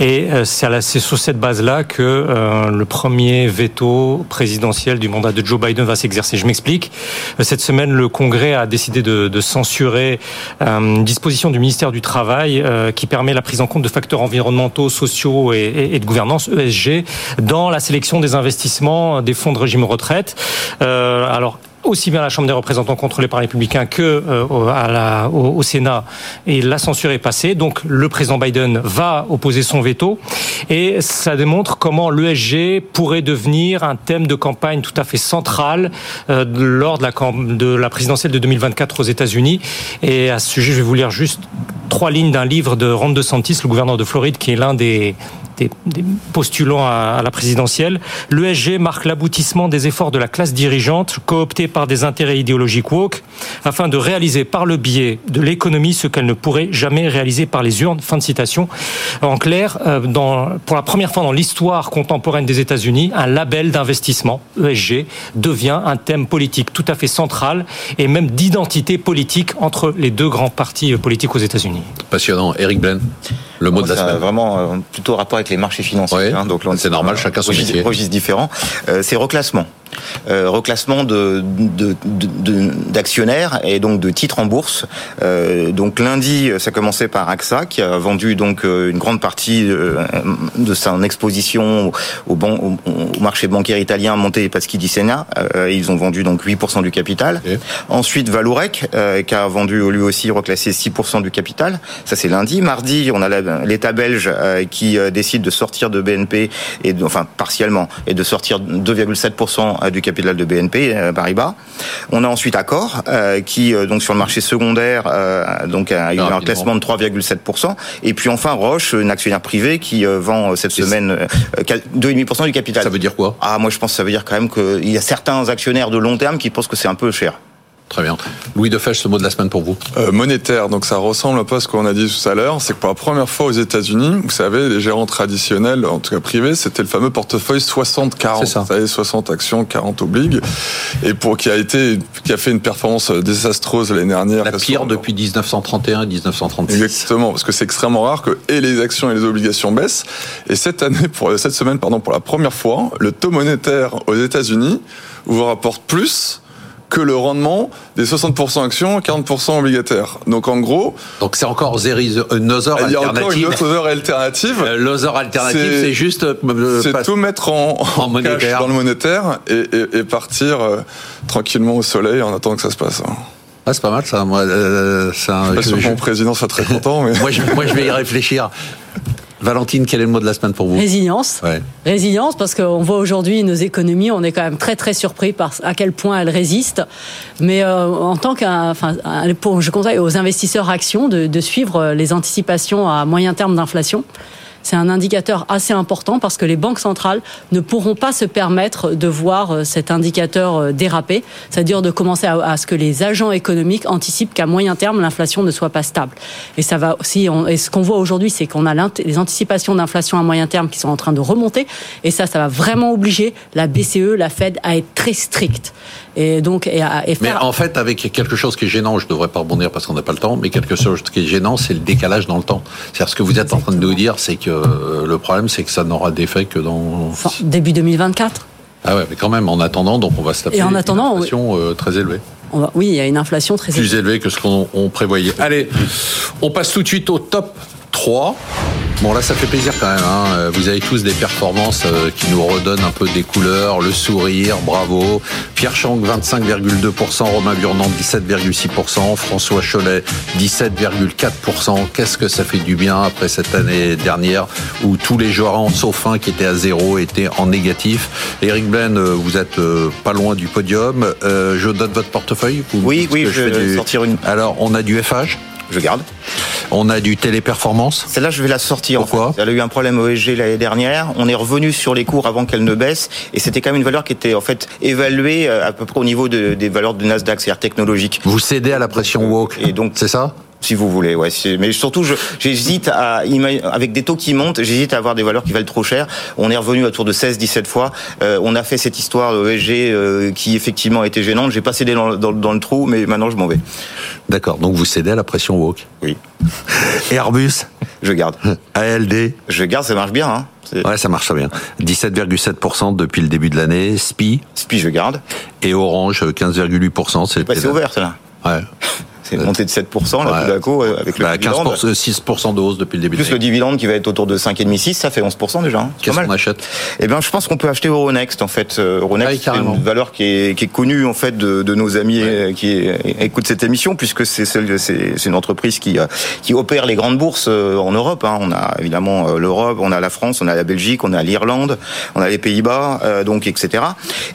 Speaker 5: Et c'est sur cette base-là que le premier veto présidentiel du mandat de Joe Biden va s'exercer. Je m'explique. Cette semaine, le Congrès a décidé de, de censurer une disposition du ministère du Travail qui permet la prise en compte de facteurs environnementaux, sociaux et de gouvernance ESG dans la sélection des investissements des fonds de régime retraite. Euh, alors aussi bien à la Chambre des représentants contrôlée par les républicains que euh, au, Sénat. Et la censure est passée. Donc le président Biden va opposer son veto. Et ça démontre comment l'ESG pourrait devenir un thème de campagne tout à fait central euh, lors de la, de la présidentielle de 2024 aux États-Unis. Et à ce sujet, je vais vous lire juste trois lignes d'un livre de Ron DeSantis, le gouverneur de Floride, qui est l'un des, postulants à, la présidentielle. L'ESG marque l'aboutissement des efforts de la classe dirigeante, cooptée par des intérêts idéologiques woke, afin de réaliser par le biais de l'économie ce qu'elle ne pourrait jamais réaliser par les urnes. Fin de citation. En clair, euh, pour la première fois dans l'histoire contemporaine des États-Unis, un label d'investissement, ESG, devient un thème politique tout à fait central et même d'identité politique entre les deux grands partis politiques aux États-Unis.
Speaker 2: Passionnant. Eric Blaine, le mot de la semaine.
Speaker 6: Vraiment euh, plutôt rapport avec les marchés financiers.
Speaker 2: Hein, donc c'est normal, chacun son métier.
Speaker 6: Registre différent. Euh, c'est reclassement. Euh, reclassement de, d'actionnaires et donc de titres en bourse. Euh, donc lundi, ça commençait par AXA qui a vendu donc une grande partie de, son exposition au, au, au, marché bancaire italien Monte Paschi di Siena. ils ont vendu donc 8% du capital. Ensuite, Valorec qui a vendu lui aussi reclassé 6% du capital. Ça c'est lundi. Mardi, on a l'État belge qui décide de sortir de BNP et enfin partiellement et de sortir 2,7% du capital de BNP euh, Paribas. On a ensuite Accor euh, qui euh, donc sur le marché secondaire donc a eu un classement de 3,7% et puis enfin Roche, une actionnaire privée qui vend cette semaine 2,5% du capital.
Speaker 2: Ça veut dire quoi?
Speaker 6: Ah moi je pense que ça veut dire quand même qu'il y a certains actionnaires de long terme qui pensent que c'est un peu cher.
Speaker 2: Très bien. Louis Defèche, ce mot de la semaine pour vous
Speaker 4: euh, Monétaire, donc ça ressemble un peu à ce qu'on a dit tout à l'heure, c'est que pour la première fois aux États-Unis, vous savez, les gérants traditionnels, en tout cas privés, c'était le fameux portefeuille 60-40. Vous savez, 60 actions, 40 obligues, et pour qui a été, qui a fait une performance désastreuse l'année dernière.
Speaker 2: La pire depuis 1931 1936.
Speaker 4: Exactement, parce que c'est extrêmement rare que et les actions et les obligations baissent. Et cette année, pour cette semaine, pardon, pour la première fois, le taux monétaire aux États-Unis vous rapporte plus que le rendement des 60% actions, 40% obligataires. Donc en gros...
Speaker 2: Donc c'est encore is another
Speaker 4: alternative. Il y a encore une autre alternative.
Speaker 2: Euh, l'other alternative, c'est juste... Euh,
Speaker 4: c'est tout mettre en, en, monétaire. dans le monétaire et, et, et partir euh, tranquillement au soleil en attendant que ça se passe.
Speaker 2: Ah, c'est pas mal ça. Moi, euh,
Speaker 4: ça je, je, mon président soit très content. Mais...
Speaker 2: moi, je, moi, je vais y réfléchir. Valentine, quel est le mot de la semaine pour vous?
Speaker 3: Résilience. Résilience, parce qu'on voit aujourd'hui nos économies, on est quand même très très surpris par à quel point elles résistent. Mais euh, en tant qu'un, enfin, je conseille aux investisseurs actions de, de suivre les anticipations à moyen terme d'inflation c'est un indicateur assez important parce que les banques centrales ne pourront pas se permettre de voir euh, cet indicateur euh, déraper, c'est-à-dire de commencer à, ce que les agents économiques anticipent qu'à moyen terme l'inflation ne soit pas stable. Et ça va aussi. et ce qu'on voit aujourd'hui, c'est qu'on a les anticipations d'inflation à moyen terme qui sont en train de remonter, et ça, ça va vraiment obliger la BCE, la Fed à être très stricte. Et donc, et,
Speaker 2: Mais en fait, avec quelque chose qui est gênant, je devrais pas rebondir parce qu'on n'a pas le temps, mais quelque chose qui est gênant, c'est le décalage dans le temps. C'est-à-dire ce que vous êtes en train de nous dire, c'est que euh, le problème, c'est que ça n'aura d'effet que dans
Speaker 3: début 2024.
Speaker 2: Ah ouais, mais quand même, en attendant, donc on va se taper
Speaker 3: et en attendant,
Speaker 2: une inflation euh, très élevée.
Speaker 3: On va, oui, il y a une inflation très
Speaker 2: élevée. Plus élevée que ce qu'on prévoyait. Allez, on passe tout de suite au top 3. Bon là ça fait plaisir quand même. Hein. Euh, vous avez tous des performances euh, qui nous redonnent un peu des couleurs, le sourire, bravo. Pierre Chang 25,2%, Romain Burnand 17,6%, François Cholet 17,4%. Qu'est-ce que ça fait du bien après cette année dernière où tous les joueurs sauf un qui était à zéro étaient en négatif. Eric Blaine, euh, vous êtes pas loin du podium. je donne votre portefeuille.
Speaker 6: oui, oui, je, vais sortir une.
Speaker 2: Alors on a du FH.
Speaker 6: Je garde.
Speaker 2: On a du téléperformance?
Speaker 6: Celle-là, je vais la sortir.
Speaker 2: Pourquoi?
Speaker 6: Elle a eu un problème OSG l'année dernière. On est revenu sur les cours avant qu'elle ne baisse. Et c'était quand même une valeur qui était en fait évaluée euh, à peu près au niveau de, des valeurs de Nasdaq, c'est-à-dire technologique.
Speaker 2: Vous cédez à la pression woke. Et donc, c'est ça?
Speaker 6: Si vous voulez. Ouais, mais surtout, j'hésite à avec des taux qui montent, j'hésite à avoir des valeurs qui valent trop cher. On est revenu autour de 16-17 fois. Euh, on a fait cette histoire ESG euh, qui effectivement a été gênante. J'ai pas cédé dans, le trou, mais maintenant je m'en vais.
Speaker 2: D'accord. Donc vous cédez à la pression woke.
Speaker 6: Oui.
Speaker 2: Airbus.
Speaker 6: Je garde.
Speaker 2: ALD.
Speaker 6: Je garde, ça marche bien. Hein.
Speaker 2: Ouais, ça marche bien. 17,7% depuis le début de l'année. SPI.
Speaker 6: SPI, je garde.
Speaker 2: Et Orange, 15,8%.
Speaker 6: C'est passé ouvert, ça.
Speaker 2: Ouais.
Speaker 6: C'est monté de 7% là, tout d'un coup euh, avec le bah, 15%,
Speaker 2: 6% de hausse depuis le début.
Speaker 6: Plus le dividende qui va être autour de 5,5-6, ça fait 11% déjà. Hein.
Speaker 2: Qu'est-ce qu'on achète?
Speaker 6: Eh bien, je pense qu'on peut acheter Euronext en fait. Euh, Euronext, ah c'est une valeur qui est, qui est connue en fait de, de nos amis euh, qui écoutent cette émission puisque c'est une entreprise qui qui opère les grandes bourses en Europe. Hein. On a évidemment l'Europe, on a la France, on a la Belgique, on a l'Irlande, on a les Pays-Bas, donc etc.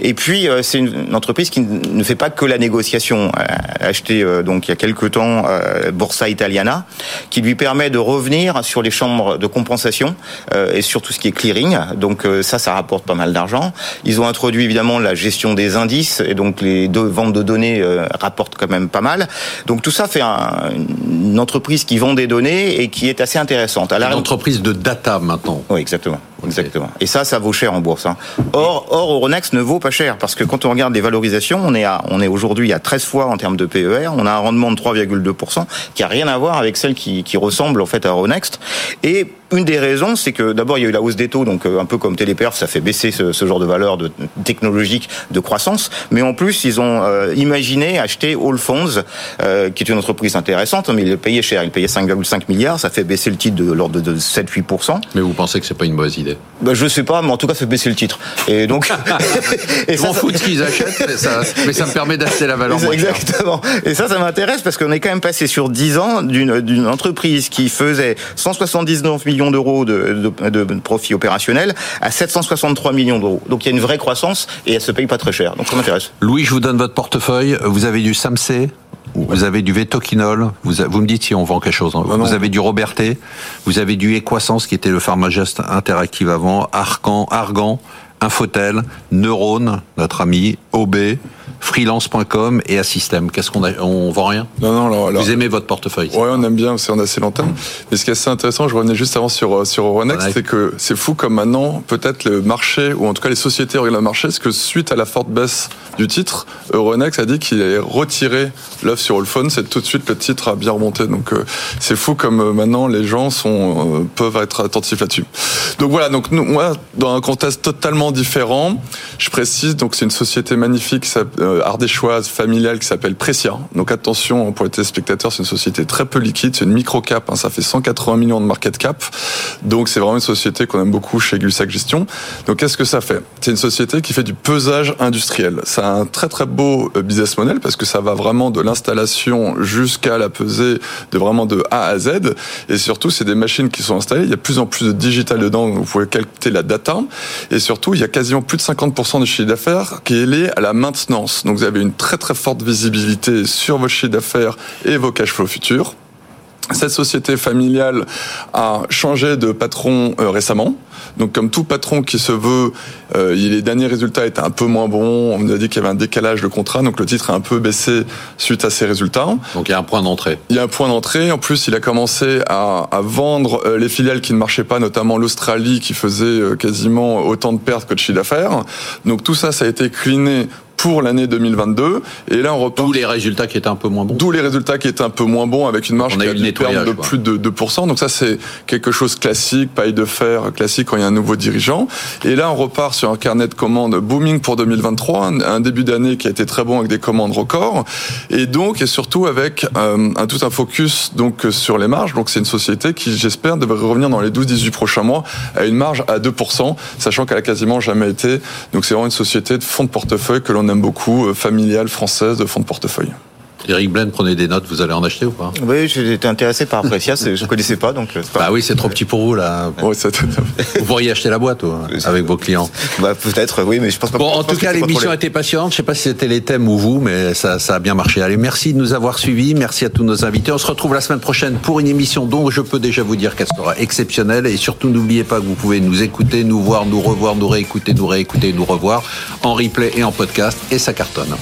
Speaker 6: Et puis c'est une entreprise qui ne fait pas que la négociation. Elle a acheté donc il y a quelques temps euh, Borsa Italiana, qui lui permet de revenir sur les chambres de compensation euh, et sur tout ce qui est clearing. Donc euh, ça, ça rapporte pas mal d'argent. Ils ont introduit évidemment la gestion des indices et donc les deux ventes de données rapportent quand même pas mal. Donc tout ça fait une entreprise qui vend des données et qui est assez intéressante.
Speaker 2: Une entreprise de data maintenant.
Speaker 6: Oui, exactement. Exactement. Et ça, ça vaut cher en bourse. Hein. Or, or, Euronext ne vaut pas cher parce que quand on regarde les valorisations, on est à, on est aujourd'hui à 13 fois en termes de PER. On a un rendement de 3,2% qui a rien à voir avec celle qui, qui ressemble en fait à Euronext. Et une des raisons, c'est que d'abord il y a eu la hausse des taux, donc euh, un peu comme Téléperf, ça fait baisser ce, ce genre de valeur de technologique de croissance. Mais en plus, ils ont euh, imaginé acheter Allfonds, euh, qui est une entreprise intéressante, mais il payait cher, il payait 5,5 milliards, ça fait baisser le titre de l'ordre de 7-8%.
Speaker 2: Mais vous pensez que c'est pas une mauvaise idée?
Speaker 6: Ben, Je sais pas, mais en tout cas, ça fait baisser le titre. Et donc,
Speaker 2: et je m'en fous de ce qu'ils achètent, mais ça, mais ça me permet d'acheter la valeur.
Speaker 6: Exactement. Et ça, ça m'intéresse parce qu'on est quand même passé sur 10 ans d'une entreprise qui faisait 179 millions d'euros de, de, de, profit opérationnel à 763 millions d'euros. Donc il y a une vraie croissance et elle se paye pas très cher. Donc ça m'intéresse.
Speaker 2: Louis, je vous donne votre portefeuille. Vous avez du Samsé, vous avez du Vetoquinol, vous, vous me dites si on vend quelque chose. Hein. vous avez du Roberté, vous avez du Equasens qui était le Pharmagest Interactive avant, Arcan, Argan, Infotel, Neurone, notre ami, OB, freelance.com et Assystem. Qu'est-ce qu'on a On vend rien?
Speaker 4: Non, non. Alors,
Speaker 2: Vous aimez votre portefeuille
Speaker 4: Ouais, on aime bien, c'est on a assez longtemps. Mais ce qui est assez intéressant, je revenais juste avant sur euh, sur Euronext, c'est que c'est fou comme maintenant, peut-être le marché ou en tout cas les sociétés regardent le marché, parce que suite à la forte baisse du titre, Euronext a dit qu'il allait retirer l'offre sur Allphone. C'est tout de suite le titre a bien remonté. Donc euh, c'est fou comme euh, maintenant les gens sont peuvent être attentifs là-dessus. Donc voilà. Donc nous, moi, dans un contexte totalement différent, je précise. Donc c'est une société magnifique euh, ardéchoise familiale qui s'appelle Precia. Donc attention pour les téléspectateurs, c'est une société très peu liquide, c'est une micro cap, hein, ça fait 180 millions de market cap. Donc c'est vraiment une société qu'on aime beaucoup chez Gulsac Gestion. Donc qu'est-ce que ça fait? C'est une société qui fait du pesage industriel. Ça a un très très beau euh, business model parce que ça va vraiment de l'installation jusqu'à la pesée de vraiment de A à Z. Et surtout, c'est des machines qui sont installées. Il y a plus en plus de digital dedans. Vous pouvez calculer la data. Et surtout, il y a quasiment plus de 50% du chiffre d'affaires qui est lié à la maintenance. Donc vous avez une très très forte visibilité sur vos chiffres d'affaires et vos cash flows futurs. Cette société familiale a changé de patron euh, récemment. Donc comme tout patron qui se veut, euh, les derniers résultats étaient un peu moins bons. On nous a dit qu'il y avait un décalage de contrat, donc le titre a un peu baissé suite à ces résultats.
Speaker 2: Donc il y a un point d'entrée.
Speaker 4: Il y a un point d'entrée. En plus, il a commencé à, à vendre euh, les filiales qui ne marchaient pas, notamment l'Australie qui faisait quasiment autant de pertes que de chiffre d'affaires. Donc tout ça, ça a été cliné pour l'année 2022. Et là, on repart.
Speaker 2: D'où les résultats qui étaient un peu moins bons.
Speaker 4: D'où les résultats qui étaient un peu moins bons avec une marge qui a, une perte de plus de 2%. Donc ça, c'est quelque chose classique, paille de fer classique quand il y a un nouveau dirigeant. Et là, on repart sur un carnet de commandes booming pour 2023, un début d'année qui a été très bon avec des commandes records. Et donc, et surtout avec euh, un tout un focus donc sur les marges. Donc c'est une société qui, j'espère, devrait revenir dans les 12-18 prochains mois à une marge à 2%, sachant qu'elle a quasiment jamais été. Donc c'est vraiment une société de fonds de portefeuille que l'on beaucoup, euh, familiale, française, de fonds de portefeuille.
Speaker 2: Eric Blaine, prenez des notes, vous allez en acheter ou pas?
Speaker 6: Oui, j'étais intéressé par Precia, je ne connaissais pas. Donc
Speaker 2: pas... Bah oui, c'est trop petit pour vous là. vous pourriez acheter la boîte avec vos clients.
Speaker 6: Bah, Peut-être, oui, mais je pense pas.
Speaker 2: Bon, en tout cas, l'émission était passionnante. Je ne sais pas si c'était les thèmes ou vous, mais ça, ça a bien marché. Allez, merci de nous avoir suivis. Merci à tous nos invités. On se retrouve la semaine prochaine pour une émission dont je peux déjà vous dire qu'elle sera exceptionnelle. Et surtout, n'oubliez pas que vous pouvez nous écouter, nous voir, nous revoir, nous réécouter, nous réécouter, nous revoir en replay et en podcast. Et ça cartonne.